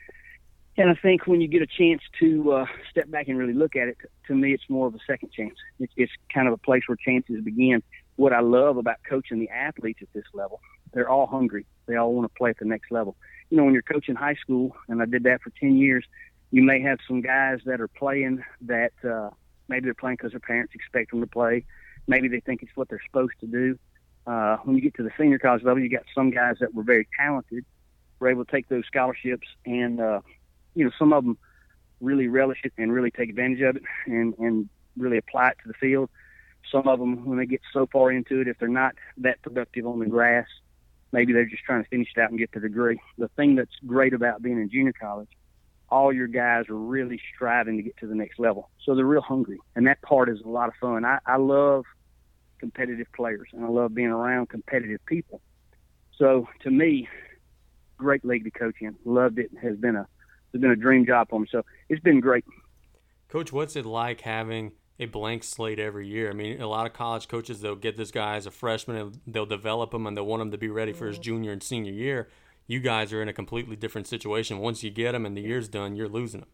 And I think when you get a chance to uh, step back and really look at it, to me, it's more of a second chance. It's, it's kind of a place where chances begin. What I love about coaching the athletes at this level, they're all hungry. They all want to play at the next level. You know, when you're coaching high school, and I did that for 10 years, you may have some guys that are playing that uh, maybe they're playing because their parents expect them to play. Maybe they think it's what they're supposed to do. Uh, when you get to the senior college level, you got some guys that were very talented, were able to take those scholarships, and uh, you know some of them really relish it and really take advantage of it and and really apply it to the field. Some of them, when they get so far into it, if they're not that productive on the grass, maybe they're just trying to finish it out and get the degree. The thing that's great about being in junior college, all your guys are really striving to get to the next level. So they're real hungry, and that part is a lot of fun. I, I love competitive players, and I love being around competitive people. So to me, great league to coach in. Loved it. Has been a has been a dream job for me. So it's been great. Coach, what's it like having a blank slate every year? I mean, a lot of college coaches they'll get this guy as a freshman and they'll develop him and they'll want him to be ready for his mm-hmm. junior and senior year. You guys are in a completely different situation. Once you get them and the year's done, you're losing them.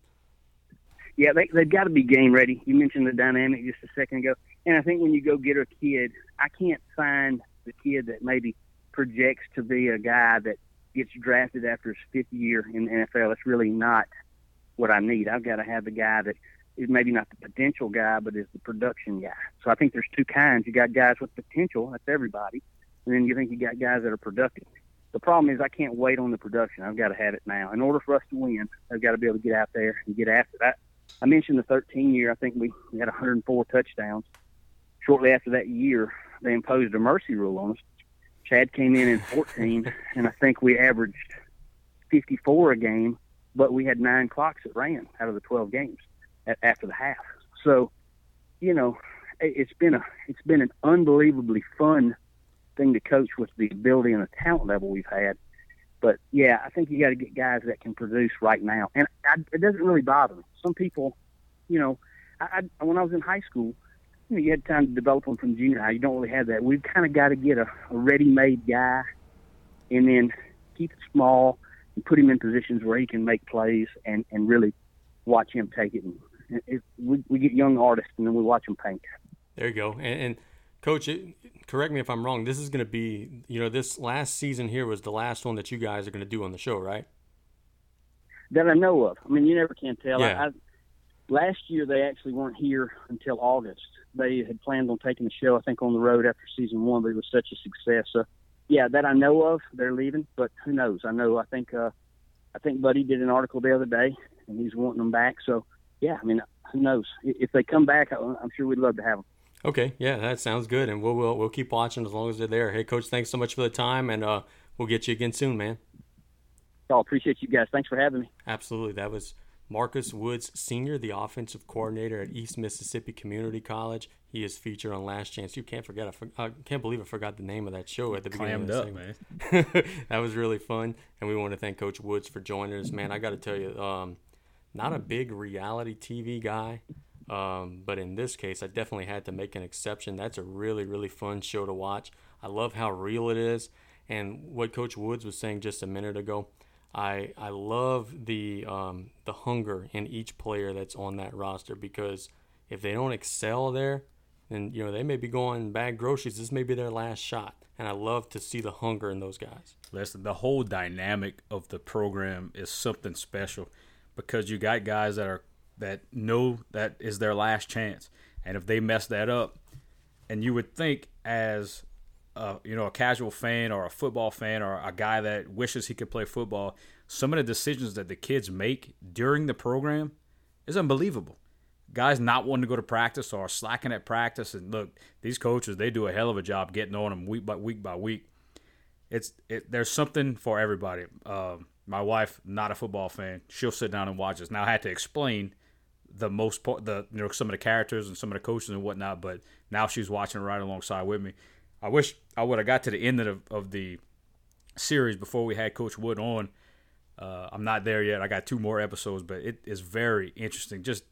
Yeah, they they've got to be game ready. You mentioned the dynamic just a second ago, and I think when you go get a kid, I can't find the kid that maybe projects to be a guy that gets drafted after his fifth year in the NFL. It's really not what I need. I've got to have the guy that is maybe not the potential guy, but is the production guy. So I think there's two kinds. You got guys with potential, that's everybody, and then you think you got guys that are productive. The problem is I can't wait on the production. I've got to have it now. In order for us to win, I've got to be able to get out there and get after that. I mentioned the 13 year. I think we, we had 104 touchdowns. Shortly after that year, they imposed a mercy rule on us. Chad came in in 14, and I think we averaged 54 a game, but we had nine clocks that ran out of the 12 games at, after the half. So, you know, it, it's been a it's been an unbelievably fun thing to coach with the ability and the talent level we've had. But yeah, I think you got to get guys that can produce right now, and I, it doesn't really bother me. Some people, you know, I, I when I was in high school, you know, you had time to develop them from junior high. You don't really have that. We've kind of got to get a, a ready-made guy, and then keep it small and put him in positions where he can make plays and and really watch him take it. And we, we get young artists, and then we watch them paint. There you go. And, and coach, it, correct me if I'm wrong. This is going to be, you know, this last season here was the last one that you guys are going to do on the show, right? that I know of. I mean, you never can tell. Yeah. I, I, last year they actually weren't here until August. They had planned on taking the show, I think, on the road after season one, but it was such a success. So, yeah, that I know of. They're leaving, but who knows? I know. I think. Uh, I think Buddy did an article the other day, and he's wanting them back. So, yeah, I mean, who knows? If they come back, I'm sure we'd love to have them. Okay, yeah, that sounds good, and we'll we'll, we'll keep watching as long as they're there. Hey, coach, thanks so much for the time, and uh, we'll get you again soon, man. Y'all appreciate you guys. Thanks for having me. Absolutely, that was Marcus Woods, senior, the offensive coordinator at East Mississippi Community College. He is featured on Last Chance. You can't forget. I, for, I can't believe I forgot the name of that show at the beginning. Clammed of up, the segment. that was really fun, and we want to thank Coach Woods for joining us. Man, I got to tell you, um, not a big reality TV guy. Um, but in this case, I definitely had to make an exception. That's a really, really fun show to watch. I love how real it is. And what Coach Woods was saying just a minute ago, I I love the um, the hunger in each player that's on that roster because if they don't excel there, then you know they may be going bag groceries. This may be their last shot, and I love to see the hunger in those guys. Listen, the whole dynamic of the program is something special because you got guys that are that know that is their last chance, and if they mess that up, and you would think as a, you know a casual fan or a football fan or a guy that wishes he could play football, some of the decisions that the kids make during the program is unbelievable. Guys not wanting to go to practice or slacking at practice, and look, these coaches they do a hell of a job getting on them week by week by week. It's it, there's something for everybody. Um, my wife, not a football fan, she'll sit down and watch this. Now I had to explain the most part, the you know some of the characters and some of the coaches and whatnot, but now she's watching right alongside with me. I wish I would have got to the end of the, of the series before we had Coach Wood on. Uh, I'm not there yet. I got two more episodes, but it is very interesting. Just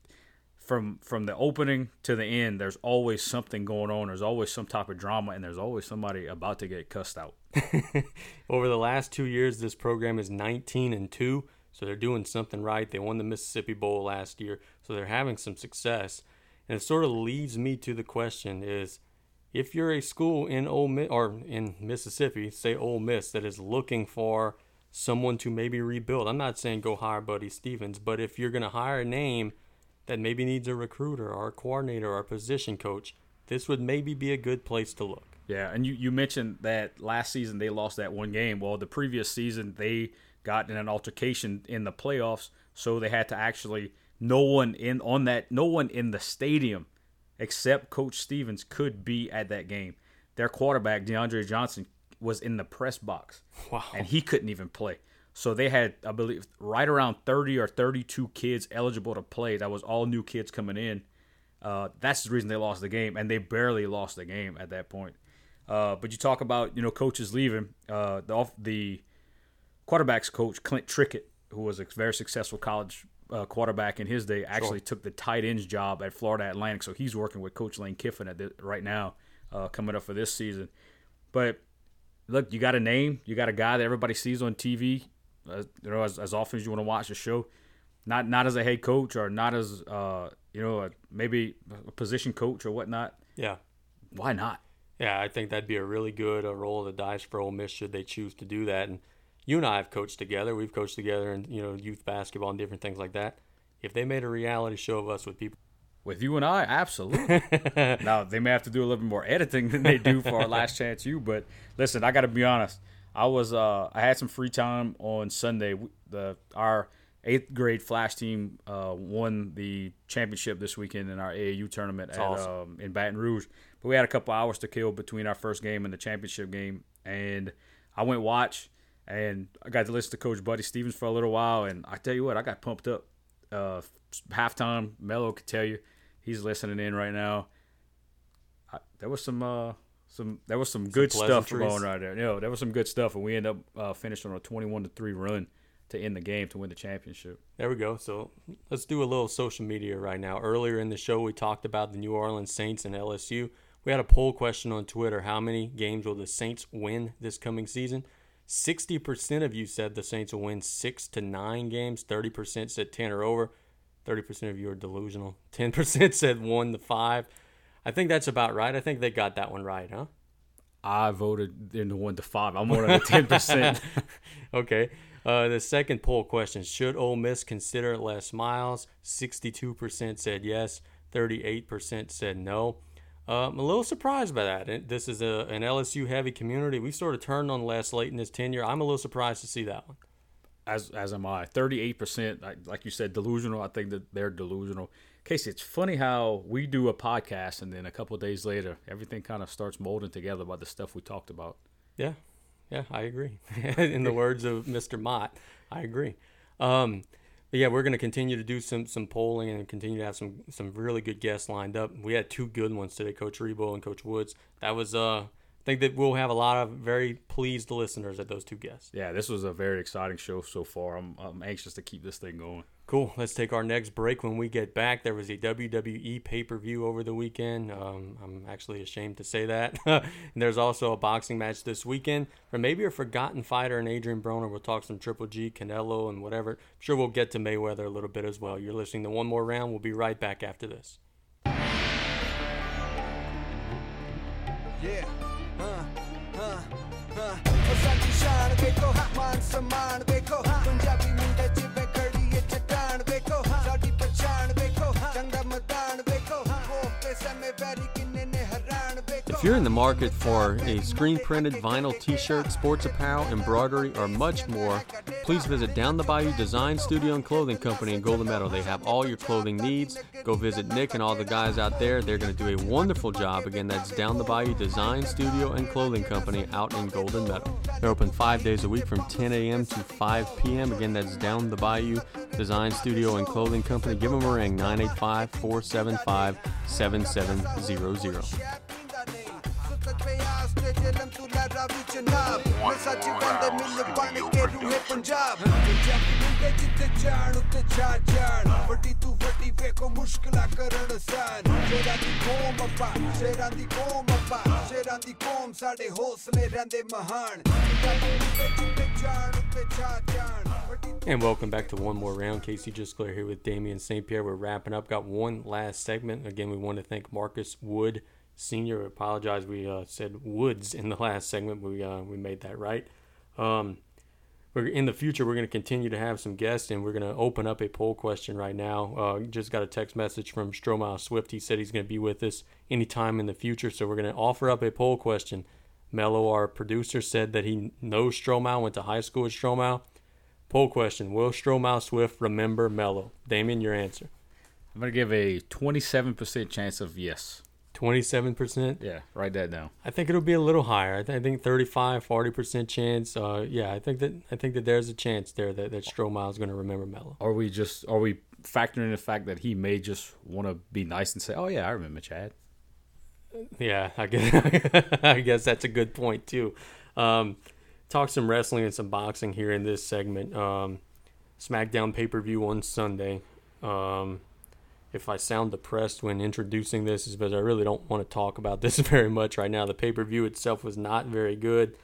from from the opening to the end, there's always something going on. There's always some type of drama, and there's always somebody about to get cussed out. Over the last two years, this program is 19 and two, so they're doing something right. They won the Mississippi Bowl last year, so they're having some success. And it sort of leads me to the question: Is if you're a school in Ole Miss or in Mississippi, say Ole Miss, that is looking for someone to maybe rebuild. I'm not saying go hire Buddy Stephens, but if you're going to hire a name that maybe needs a recruiter or a coordinator or a position coach, this would maybe be a good place to look. Yeah, and you, you mentioned that last season they lost that one game. Well, the previous season they got in an altercation in the playoffs, so they had to actually no one in on that no one in the stadium except Coach Stephens could be at that game. Their quarterback DeAndre Johnson was in the press box, wow, and he couldn't even play. So they had, I believe, right around 30 or 32 kids eligible to play. That was all new kids coming in. Uh, that's the reason they lost the game, and they barely lost the game at that point. Uh, but you talk about you know coaches leaving. Uh, the the quarterbacks coach Clint Trickett, who was a very successful college uh, quarterback in his day, actually sure. took the tight ends job at Florida Atlantic. So he's working with Coach Lane Kiffin at the, right now, uh, coming up for this season. But look, you got a name, you got a guy that everybody sees on TV uh, you know, as, as often as you want to watch the show. Not not as a head coach or not as uh, you know a, maybe a position coach or whatnot. Yeah, why not? Yeah, I think that'd be a really good uh, roll of the dice for Ole Miss should they choose to do that. And you and I have coached together. We've coached together in you know youth basketball and different things like that. If they made a reality show of us with people with you and I, absolutely. now they may have to do a little bit more editing than they do for our Last Chance U, but listen, I got to be honest. I was uh, I had some free time on Sunday. The our eighth grade flash team uh, won the championship this weekend in our AAU tournament at, awesome. um, in Baton Rouge. But we had a couple hours to kill between our first game and the championship game, and I went watch and I got to listen to Coach Buddy Stephens for a little while. And I tell you what, I got pumped up. Uh, halftime, Mello could tell you he's listening in right now. I, there was some uh, some there was some, some good stuff going right there. You know, there was some good stuff, and we end up uh, finishing on a twenty-one to three run to end the game to win the championship. There we go. So let's do a little social media right now. Earlier in the show, we talked about the New Orleans Saints and LSU. We had a poll question on Twitter: How many games will the Saints win this coming season? Sixty percent of you said the Saints will win six to nine games. Thirty percent said ten or over. Thirty percent of you are delusional. Ten percent said one to five. I think that's about right. I think they got that one right, huh? I voted in the one to five. I'm more than ten percent. okay. Uh, the second poll question: Should Ole Miss consider Les Miles? Sixty-two percent said yes. Thirty-eight percent said no. Uh, I'm a little surprised by that. This is a, an LSU heavy community. We sort of turned on Les late in his tenure. I'm a little surprised to see that one. As as am I. Thirty-eight percent, like you said, delusional. I think that they're delusional. Casey, it's funny how we do a podcast and then a couple days later, everything kind of starts molding together by the stuff we talked about. Yeah, yeah, I agree. In the words of Mr. Mott, I agree. Um, but yeah, we're going to continue to do some some polling and continue to have some some really good guests lined up. We had two good ones today, Coach Rebowe and Coach Woods. That was uh I think that we'll have a lot of very pleased listeners at those two guests. Yeah, this was a very exciting show so far. I'm I'm anxious to keep this thing going. Cool. Let's take our next break. When we get back, there was a WWE pay per view over the weekend. Um, I'm actually ashamed to say that. and there's also a boxing match this weekend for maybe a forgotten fighter and Adrian Broner. We'll talk some Triple G, Canelo, and whatever. I'm sure we'll get to Mayweather a little bit as well. You're listening to One More Round. We'll be right back after this. Yeah. If you're in the market for a screen printed vinyl t shirt, sports apparel, embroidery, or much more, please visit Down the Bayou Design Studio and Clothing Company in Golden Meadow. They have all your clothing needs. Go visit Nick and all the guys out there. They're going to do a wonderful job. Again, that's Down the Bayou Design Studio and Clothing Company out in Golden Meadow. They're open five days a week from 10 a.m. to 5 p.m. Again, that's Down the Bayou Design Studio and Clothing Company. Give them a ring, 985 475 7700. And welcome back to one more round. Casey Gisclair here with Damien St. Pierre. We're wrapping up. Got one last segment. Again, we want to thank Marcus Wood Senior. Apologize. We uh, said Woods in the last segment. We uh, we made that right. Um, we're in the future. We're going to continue to have some guests, and we're going to open up a poll question right now. Uh, just got a text message from Stromile Swift. He said he's going to be with us anytime in the future. So we're going to offer up a poll question. Mello, our producer, said that he knows Stromile, went to high school with Stromile. Poll question: Will Stromile Swift remember Mello? Damien, your answer. I'm gonna give a 27% chance of yes. Twenty-seven percent. Yeah, write that down. I think it'll be a little higher. I, th- I think 35, 40 percent chance. Uh, yeah, I think that I think that there's a chance there that that Stromile is going to remember Mello. Are we just are we factoring in the fact that he may just want to be nice and say, "Oh yeah, I remember Chad." Yeah, I guess I guess that's a good point too. Um, talk some wrestling and some boxing here in this segment. Um, SmackDown pay per view on Sunday. Um, if I sound depressed when introducing this, is because I really don't want to talk about this very much right now. The pay per view itself was not very good.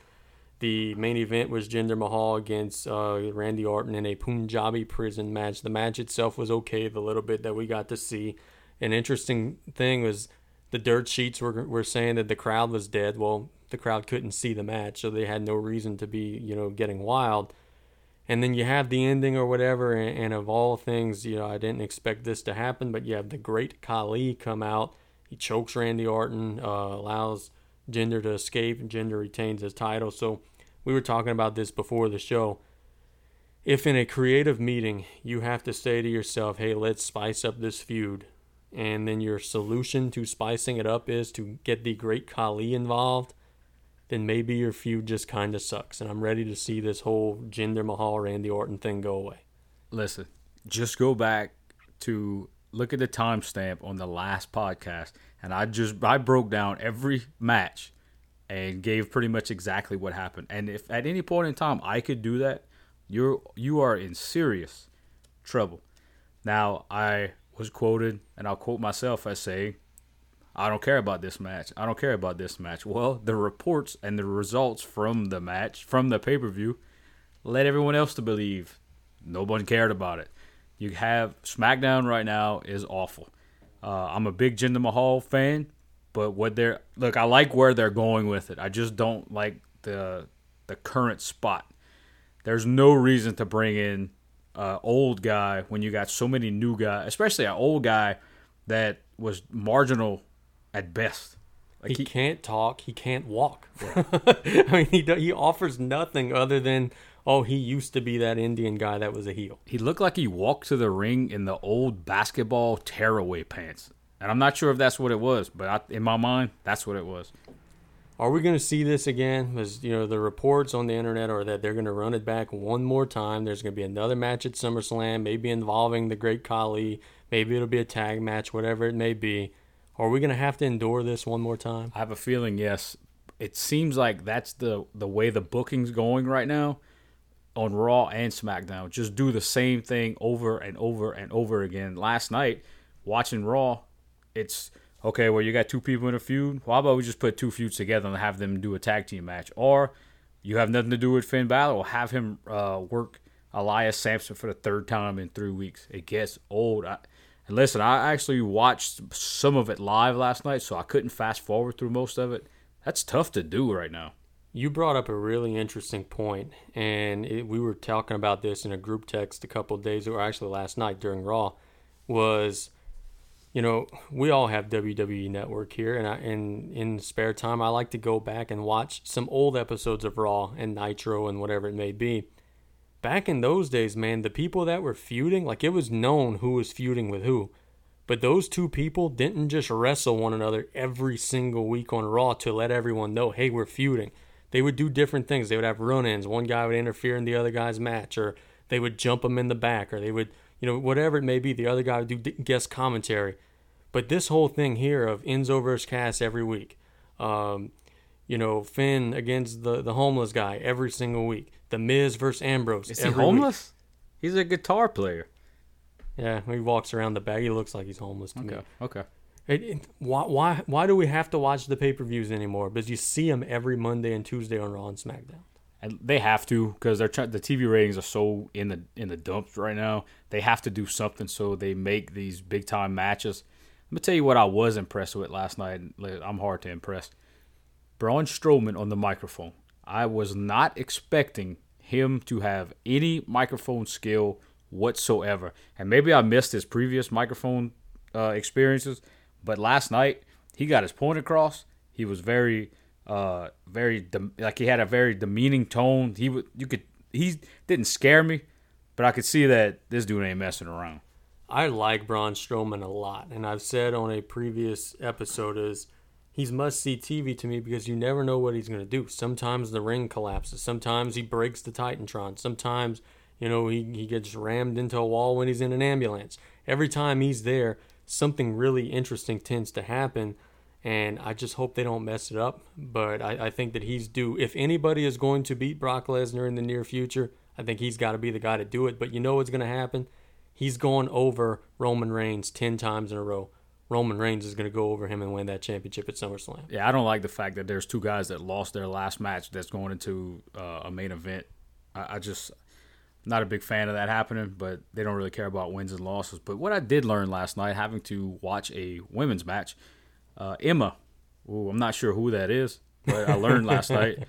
The main event was Jinder Mahal against uh, Randy Orton in a Punjabi prison match. The match itself was okay, the little bit that we got to see. An interesting thing was the dirt sheets were, were saying that the crowd was dead. Well, the crowd couldn't see the match, so they had no reason to be, you know, getting wild. And then you have the ending or whatever, and, and of all things, you know, I didn't expect this to happen, but you have the great Khali come out. He chokes Randy Orton, uh, allows Jinder to escape, and Jinder retains his title. So we were talking about this before the show. If in a creative meeting you have to say to yourself, hey, let's spice up this feud, and then your solution to spicing it up is to get the great Khali involved, then maybe your feud just kind of sucks. And I'm ready to see this whole Jinder Mahal Randy Orton thing go away. Listen, just go back to look at the timestamp on the last podcast, and I just I broke down every match and gave pretty much exactly what happened. And if at any point in time I could do that, you're you are in serious trouble. Now I was quoted, and I'll quote myself as saying, I don't care about this match. I don't care about this match. Well, the reports and the results from the match, from the pay per view, led everyone else to believe nobody cared about it. You have SmackDown right now is awful. Uh, I'm a big Jinder Mahal fan, but what they're look, I like where they're going with it. I just don't like the the current spot. There's no reason to bring in uh, old guy when you got so many new guys, especially an old guy that was marginal at best. Like he, he can't talk, he can't walk. Yeah. I mean, he he offers nothing other than oh, he used to be that Indian guy that was a heel. He looked like he walked to the ring in the old basketball tearaway pants, and I'm not sure if that's what it was, but I, in my mind, that's what it was. Are we going to see this again? Because you know the reports on the internet are that they're going to run it back one more time. There's going to be another match at SummerSlam, maybe involving the Great Khali. Maybe it'll be a tag match, whatever it may be. Are we going to have to endure this one more time? I have a feeling yes. it seems like that's the the way the booking's going right now on Raw and SmackDown. Just do the same thing over and over and over again. Last night, watching Raw, it's okay. Well, you got two people in a feud. How about we just put two feuds together and have them do a tag team match? Or you have nothing to do with Finn Balor. Have him uh, work Elias Samson for the third time in three weeks. It gets old. I, and listen, I actually watched some of it live last night, so I couldn't fast forward through most of it. That's tough to do right now. You brought up a really interesting point, and it, we were talking about this in a group text a couple days, or actually last night during Raw. Was you know we all have WWE Network here, and I, and in spare time I like to go back and watch some old episodes of Raw and Nitro and whatever it may be. Back in those days, man, the people that were feuding, like it was known who was feuding with who. But those two people didn't just wrestle one another every single week on Raw to let everyone know, hey, we're feuding they would do different things. They would have run-ins. One guy would interfere in the other guy's match, or they would jump him in the back, or they would, you know, whatever it may be. The other guy would do guest commentary. But this whole thing here of Enzo versus Cass every week, um, you know, Finn against the the homeless guy every single week, The Miz versus Ambrose. Is he homeless? Week. He's a guitar player. Yeah, he walks around the back. He looks like he's homeless to okay. me. Okay. It, it, why, why, why do we have to watch the pay per views anymore? Because you see them every Monday and Tuesday on Raw and SmackDown. And they have to because they're trying. The TV ratings are so in the in the dumps right now. They have to do something so they make these big time matches. Let me tell you what I was impressed with last night. I'm hard to impress. Braun Strowman on the microphone. I was not expecting him to have any microphone skill whatsoever. And maybe I missed his previous microphone uh, experiences, but last night he got his point across. He was very, uh, very de- like he had a very demeaning tone. He would you could he didn't scare me, but I could see that this dude ain't messing around. I like Braun Strowman a lot, and I've said on a previous episode is he's must see TV to me because you never know what he's going to do. Sometimes the ring collapses. Sometimes he breaks the Titantron. Sometimes you know he, he gets rammed into a wall when he's in an ambulance. Every time he's there, something really interesting tends to happen. And I just hope they don't mess it up. But I, I think that he's due. If anybody is going to beat Brock Lesnar in the near future, I think he's got to be the guy to do it. But you know what's going to happen? He's going over Roman Reigns 10 times in a row. Roman Reigns is going to go over him and win that championship at SummerSlam. Yeah, I don't like the fact that there's two guys that lost their last match that's going into uh, a main event. I, I just not a big fan of that happening, but they don't really care about wins and losses. But what I did learn last night, having to watch a women's match, uh, Emma, ooh, I'm not sure who that is, but I learned last night,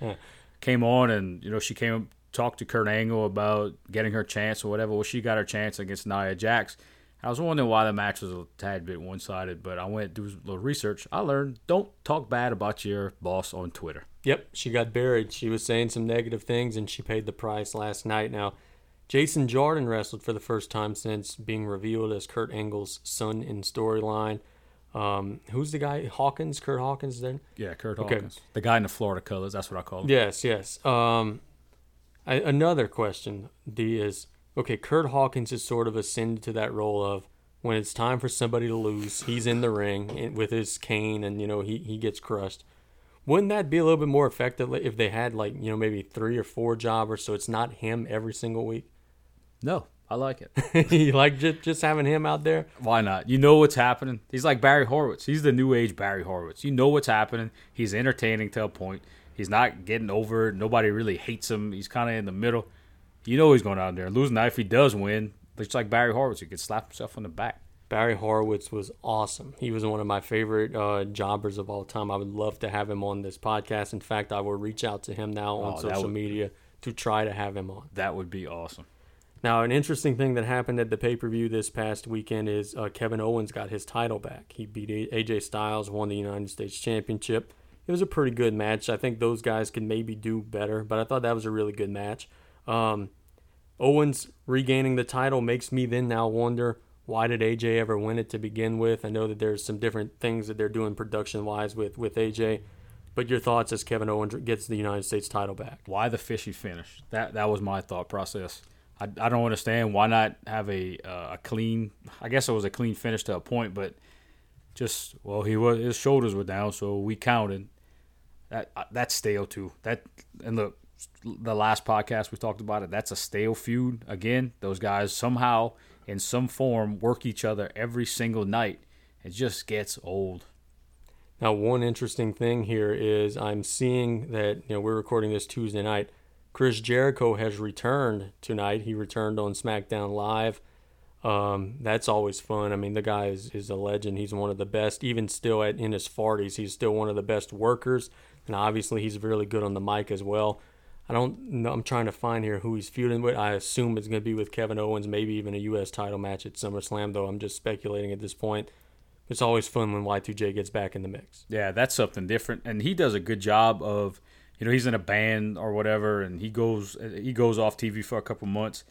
came on and, you know, she came up talked to Kurt Angle about getting her chance or whatever. Well, she got her chance against Nia Jax. I was wondering why the match was a tad bit one sided, but I went do a little research. I learned don't talk bad about your boss on Twitter. Yep, she got buried. She was saying some negative things and she paid the price last night. Now, Jason Jordan wrestled for the first time since being revealed as Kurt Angle's son in storyline. Um, who's the guy? Hawkins, Kurt Hawkins. Then yeah, Kurt Hawkins, okay. the guy in the Florida colors. That's what I call him. Yes, yes. Um, I, another question, D is okay. Kurt Hawkins has sort of ascended to that role of when it's time for somebody to lose, he's in the ring with his cane, and you know he he gets crushed. Wouldn't that be a little bit more effective if they had like you know maybe three or four jobbers, so it's not him every single week? No, I like it. you like just, just having him out there? Why not? You know what's happening. He's like Barry Horowitz. He's the new age Barry Horowitz. You know what's happening. He's entertaining to a point. He's not getting over. Nobody really hates him. He's kind of in the middle. You know he's going out there losing. Now if he does win, looks like Barry Horowitz. He could slap himself on the back. Barry Horowitz was awesome. He was one of my favorite uh, jobbers of all time. I would love to have him on this podcast. In fact, I will reach out to him now on oh, social would, media to try to have him on. That would be awesome. Now, an interesting thing that happened at the pay per view this past weekend is uh, Kevin Owens got his title back. He beat AJ Styles, won the United States Championship. It was a pretty good match. I think those guys could maybe do better, but I thought that was a really good match. Um, Owens regaining the title makes me then now wonder why did AJ ever win it to begin with? I know that there's some different things that they're doing production wise with, with AJ. But your thoughts as Kevin Owens gets the United States title back? Why the fishy finish? That that was my thought process. I, I don't understand why not have a uh, a clean. I guess it was a clean finish to a point, but just well, he was his shoulders were down, so we counted. that uh, that's stale too. That and look, the last podcast we talked about it. That's a stale feud. Again, those guys somehow in some form work each other every single night. It just gets old. Now, one interesting thing here is I'm seeing that you know we're recording this Tuesday night. Chris Jericho has returned tonight. He returned on SmackDown Live. Um, that's always fun. I mean, the guy is, is a legend. He's one of the best, even still at in his 40s. He's still one of the best workers, and obviously he's really good on the mic as well. I don't know. I'm trying to find here who he's feuding with. I assume it's going to be with Kevin Owens, maybe even a U.S. title match at SummerSlam, though I'm just speculating at this point. It's always fun when Y2J gets back in the mix. Yeah, that's something different, and he does a good job of, you know, he's in a band or whatever, and he goes he goes off TV for a couple months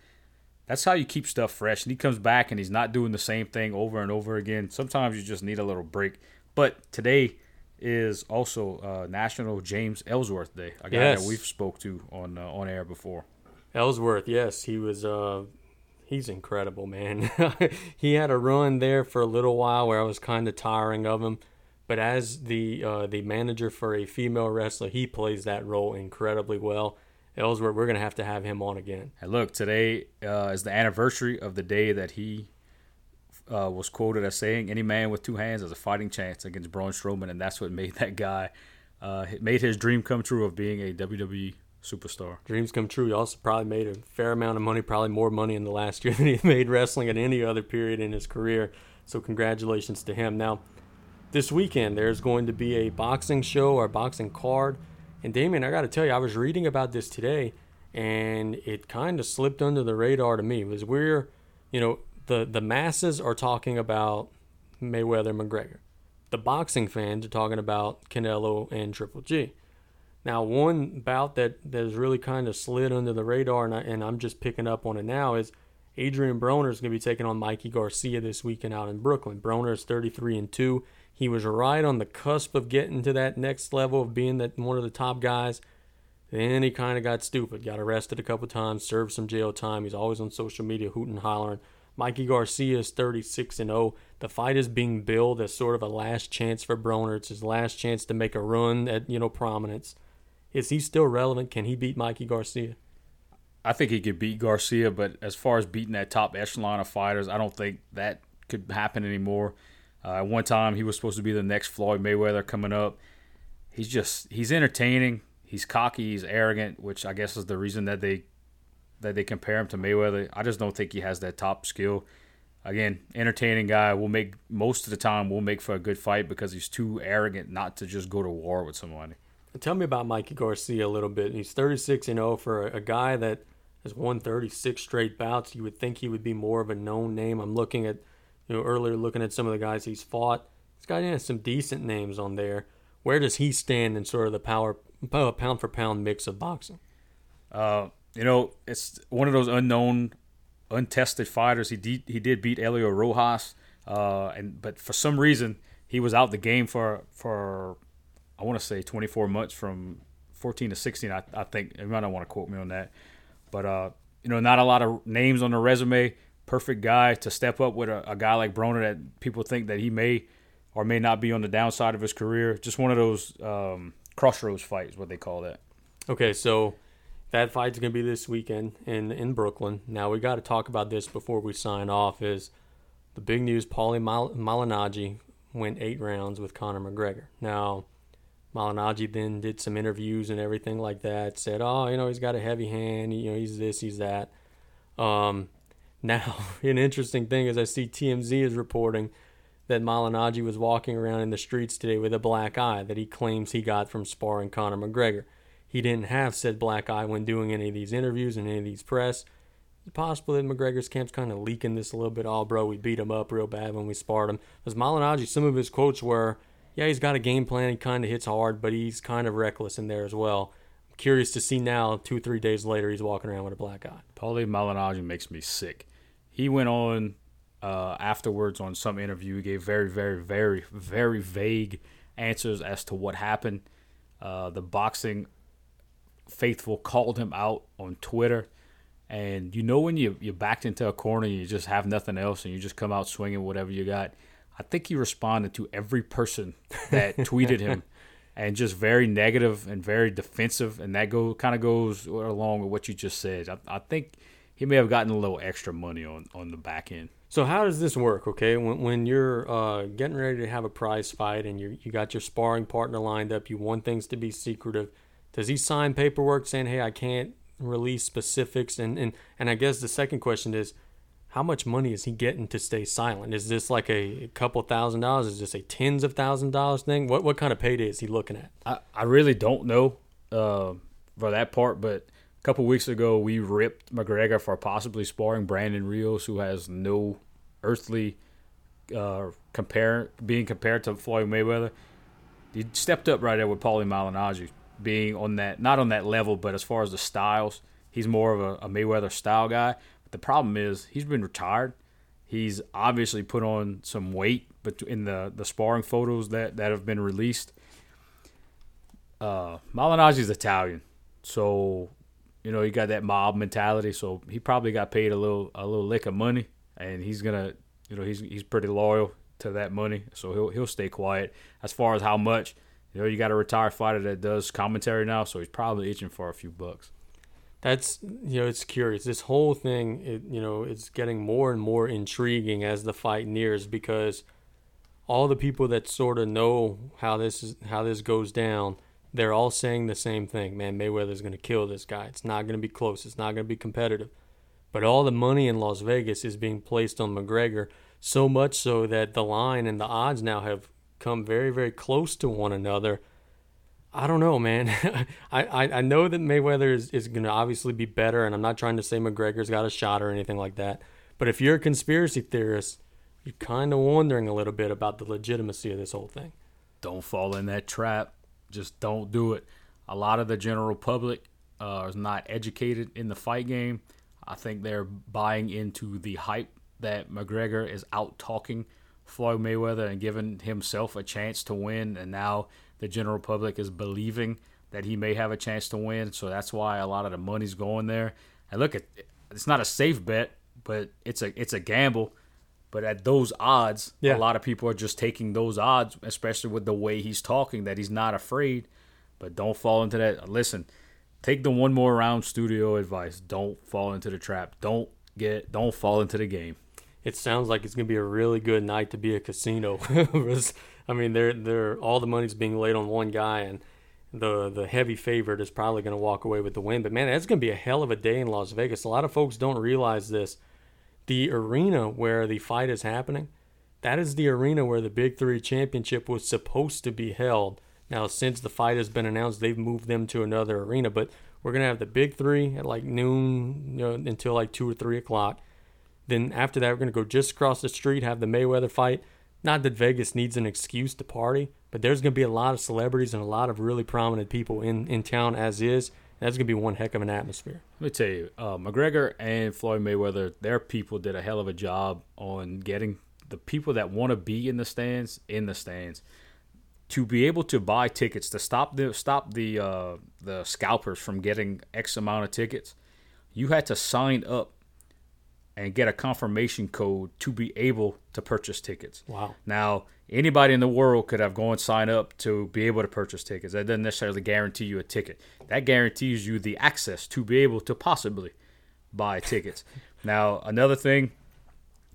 that's how you keep stuff fresh. And he comes back and he's not doing the same thing over and over again. Sometimes you just need a little break. But today is also uh, National James Ellsworth Day, a guy yes. that we've spoke to on uh, on air before. Ellsworth, yes, he was. Uh, he's incredible, man. he had a run there for a little while where I was kind of tiring of him. But as the uh, the manager for a female wrestler, he plays that role incredibly well. Ellsworth, we're going to have to have him on again. Hey, look, today uh, is the anniversary of the day that he uh, was quoted as saying, "Any man with two hands has a fighting chance against Braun Strowman," and that's what made that guy uh, made his dream come true of being a WWE superstar. Dreams come true. He also probably made a fair amount of money, probably more money in the last year than he made wrestling at any other period in his career. So congratulations to him. Now, this weekend there's going to be a boxing show or boxing card and Damien, I got to tell you, I was reading about this today, and it kind of slipped under the radar to me. Was we're, you know, the the masses are talking about Mayweather McGregor, the boxing fans are talking about Canelo and Triple G. Now, one bout that has really kind of slid under the radar, and, I, and I'm just picking up on it now, is Adrien Broner is going to be taking on Mikey Garcia this weekend out in Brooklyn. Broner is 33 and two. He was right on the cusp of getting to that next level of being that one of the top guys. Then he kind of got stupid, got arrested a couple times, served some jail time. He's always on social media hooting hollering. Mikey Garcia is 36 and 0. The fight is being billed as sort of a last chance for Broner. It's his last chance to make a run at you know prominence. Is he still relevant? Can he beat Mikey Garcia? I think he could beat Garcia, but as far as beating that top echelon of fighters, I don't think that could happen anymore. Uh, at one time, he was supposed to be the next Floyd Mayweather coming up. He's just he's entertaining. He's cocky. He's arrogant, which I guess is the reason that they that they compare him to Mayweather. I just don't think he has that top skill. Again, entertaining guy will make most of the time will make for a good fight because he's too arrogant not to just go to war with somebody. Tell me about Mikey Garcia a little bit. He's 36 and 0 for a guy that has won 36 straight bouts. You would think he would be more of a known name. I'm looking at you know, earlier looking at some of the guys he's fought, he's got some decent names on there. Where does he stand in sort of the power pound for pound mix of boxing? Uh, you know, it's one of those unknown, untested fighters. He did, he did beat Elio Rojas, uh, and but for some reason he was out the game for for I want to say 24 months from 14 to 16. I, I think you might not want to quote me on that, but uh, you know, not a lot of names on the resume perfect guy to step up with a, a guy like Broner that people think that he may or may not be on the downside of his career. Just one of those um, crossroads fights, what they call that. Okay, so that fight's gonna be this weekend in in Brooklyn. Now we got to talk about this before we sign off. Is the big news? Paulie Mal- Malignaggi went eight rounds with Conor McGregor. Now. Malignaggi then did some interviews and everything like that. Said, "Oh, you know, he's got a heavy hand. You know, he's this, he's that." Um, now, an interesting thing is I see TMZ is reporting that Malignaggi was walking around in the streets today with a black eye that he claims he got from sparring Conor McGregor. He didn't have said black eye when doing any of these interviews and any of these press. It's possible that McGregor's camp's kind of leaking this a little bit. Oh, bro, we beat him up real bad when we sparred him. Because Malignaggi, some of his quotes were, yeah, he's got a game plan. He kind of hits hard, but he's kind of reckless in there as well. I'm curious to see now, two, three days later, he's walking around with a black eye. Paulie Malignaggi makes me sick he went on uh, afterwards on some interview. He gave very, very, very, very vague answers as to what happened. Uh, the boxing faithful called him out on Twitter. And you know when you you backed into a corner, you just have nothing else, and you just come out swinging whatever you got. I think he responded to every person that tweeted him and just very negative and very defensive, and that go kind of goes along with what you just said. I, I think he may have gotten a little extra money on on the back end. So how does this work? Okay, when when you're uh, getting ready to have a prize fight and you you got your sparring partner lined up, you want things to be secretive. Does he sign paperwork saying, "Hey, I can't release specifics"? And and and I guess the second question is, how much money is he getting to stay silent? Is this like a couple thousand dollars? Is this a tens of thousand dollars thing? What what kind of payday is he looking at? I, I really don't know uh, for that part, but a couple weeks ago we ripped McGregor for possibly sparring Brandon Rios, who has no earthly uh, compare being compared to Floyd Mayweather. He stepped up right there with Paulie Malignaggi, being on that not on that level, but as far as the styles, he's more of a, a Mayweather style guy. But the problem is he's been retired. He's obviously put on some weight, but in the the sparring photos that that have been released, uh, is Italian, so you know he got that mob mentality. So he probably got paid a little a little lick of money, and he's gonna you know he's he's pretty loyal to that money, so he'll he'll stay quiet. As far as how much, you know, you got a retired fighter that does commentary now, so he's probably itching for a few bucks. That's you know it's curious. This whole thing it, you know it's getting more and more intriguing as the fight nears because all the people that sort of know how this is how this goes down they're all saying the same thing. Man mayweather's going to kill this guy. It's not going to be close. It's not going to be competitive. But all the money in las vegas is being placed on mcgregor so much so that the line and the odds now have come very very close to one another I don't know, man. I, I, I know that Mayweather is, is going to obviously be better, and I'm not trying to say McGregor's got a shot or anything like that. But if you're a conspiracy theorist, you're kind of wondering a little bit about the legitimacy of this whole thing. Don't fall in that trap. Just don't do it. A lot of the general public uh, is not educated in the fight game. I think they're buying into the hype that McGregor is out talking Floyd Mayweather and giving himself a chance to win, and now the general public is believing that he may have a chance to win. So that's why a lot of the money's going there. And look, at it's not a safe bet, but it's a it's a gamble. But at those odds, yeah. a lot of people are just taking those odds, especially with the way he's talking, that he's not afraid. But don't fall into that. Listen, take the one more round studio advice. Don't fall into the trap. Don't get. Don't fall into the game. It sounds like it's gonna be a really good night to be a casino. I mean, they're they're all the money's being laid on one guy, and the the heavy favorite is probably going to walk away with the win. But man, that's going to be a hell of a day in Las Vegas. A lot of folks don't realize this. The arena where the fight is happening, that is the arena where the Big Three Championship was supposed to be held. Now, since the fight has been announced, they've moved them to another arena. But we're gonna have the Big Three at like noon, you know, until like two or three o'clock. Then after that, we're gonna go just across the street, have the Mayweather fight not that Vegas needs an excuse to party, but there's going to be a lot of celebrities and a lot of really prominent people in, in town as is. That's going to be one heck of an atmosphere. Let me tell you, uh, McGregor and Floyd Mayweather, their people did a hell of a job on getting the people that want to be in the stands in the stands to be able to buy tickets to stop the stop the uh, the scalpers from getting X amount of tickets. You had to sign up and get a confirmation code to be able to purchase tickets. Wow. Now, anybody in the world could have gone sign up to be able to purchase tickets. That doesn't necessarily guarantee you a ticket. That guarantees you the access to be able to possibly buy tickets. now, another thing,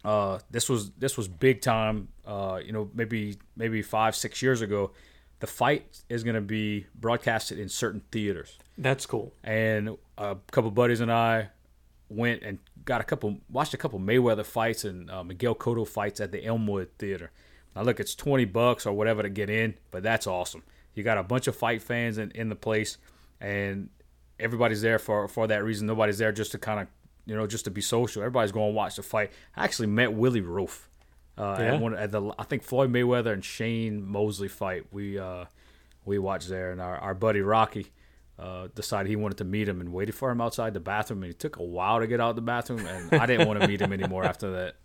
uh, this was this was big time. Uh, you know, maybe maybe five six years ago, the fight is going to be broadcasted in certain theaters. That's cool. And a couple buddies and I went and got a couple, watched a couple Mayweather fights and uh, Miguel Cotto fights at the Elmwood Theater. Now look, it's twenty bucks or whatever to get in, but that's awesome. You got a bunch of fight fans in, in the place, and everybody's there for for that reason. Nobody's there just to kind of you know just to be social. Everybody's going to watch the fight. I actually met Willie Roaf. Uh, yeah. at, one, at the I think Floyd Mayweather and Shane Mosley fight. We uh, we watched there, and our, our buddy Rocky uh, decided he wanted to meet him and waited for him outside the bathroom. And he took a while to get out the bathroom, and I didn't want to meet him anymore after that.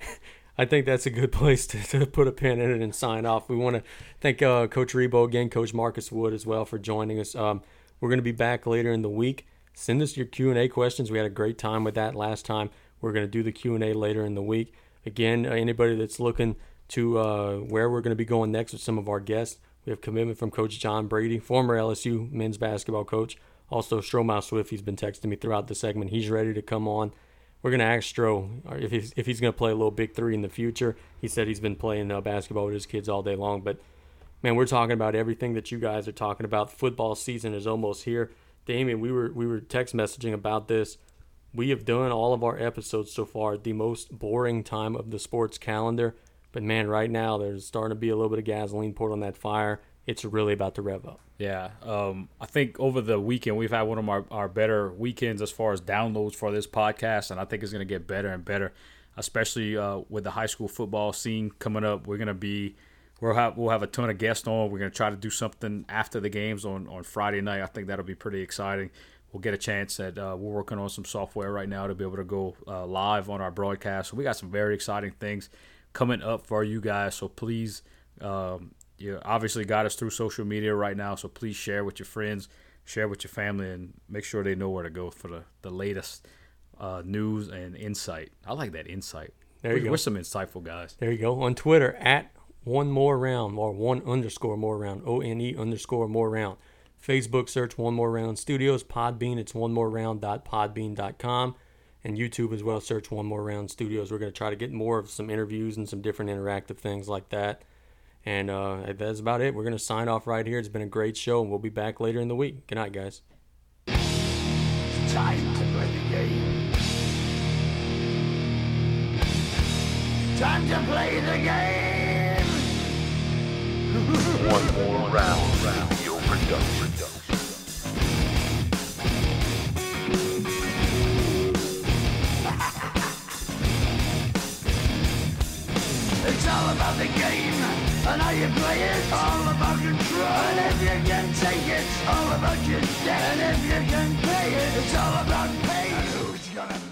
I think that's a good place to, to put a pin in it and sign off. We want to thank uh, Coach Rebowe again, Coach Marcus Wood as well for joining us. Um, we're going to be back later in the week. Send us your Q and A questions. We had a great time with that last time. We're going to do the Q and A later in the week. Again, uh, anybody that's looking to uh, where we're going to be going next with some of our guests, We have commitment from Coach John Brady, former LSU men's basketball coach. Also, Stromile Swift, he's been texting me throughout the segment. He's ready to come on. We're going to ask Stro if he's, if he's going to play a little big three in the future. He said he's been playing uh, basketball with his kids all day long. But, man, we're talking about everything that you guys are talking about. Football season is almost here. Damien, we were, we were text messaging about this. We have done all of our episodes so far the most boring time of the sports calendar. But, man, right now there's starting to be a little bit of gasoline poured on that fire. It's really about to rev up. Yeah, um, I think over the weekend we've had one of our, our better weekends as far as downloads for this podcast, and I think it's going to get better and better, especially uh, with the high school football scene coming up. We're going to be we'll have we'll have a ton of guests on. We're going to try to do something after the games on on Friday night. I think that'll be pretty exciting. We'll get a chance that uh, we're working on some software right now to be able to go uh, live on our broadcast. So we got some very exciting things coming up for you guys. So please. Um, you obviously got us through social media right now, so please share with your friends, share with your family, and make sure they know where to go for the, the latest uh, news and insight. I like that insight. There you we're, go. We're some insightful guys. There you go. On Twitter, at one more round or one underscore more round, O N E underscore more round. Facebook, search one more round studios. Podbean, it's one more round dot podbean dot com. And YouTube as well, search one more round studios. We're going to try to get more of some interviews and some different interactive things like that. And uh, that's about it. We're going to sign off right here. It's been a great show, and we'll be back later in the week. Good night, guys. It's time to play the game. Time to play the game. One more round, round, your production. It's all about the game and how you play it. All about control. And if you can take it, all about your debt. And if you can pay it, it's all about pay. And who's gonna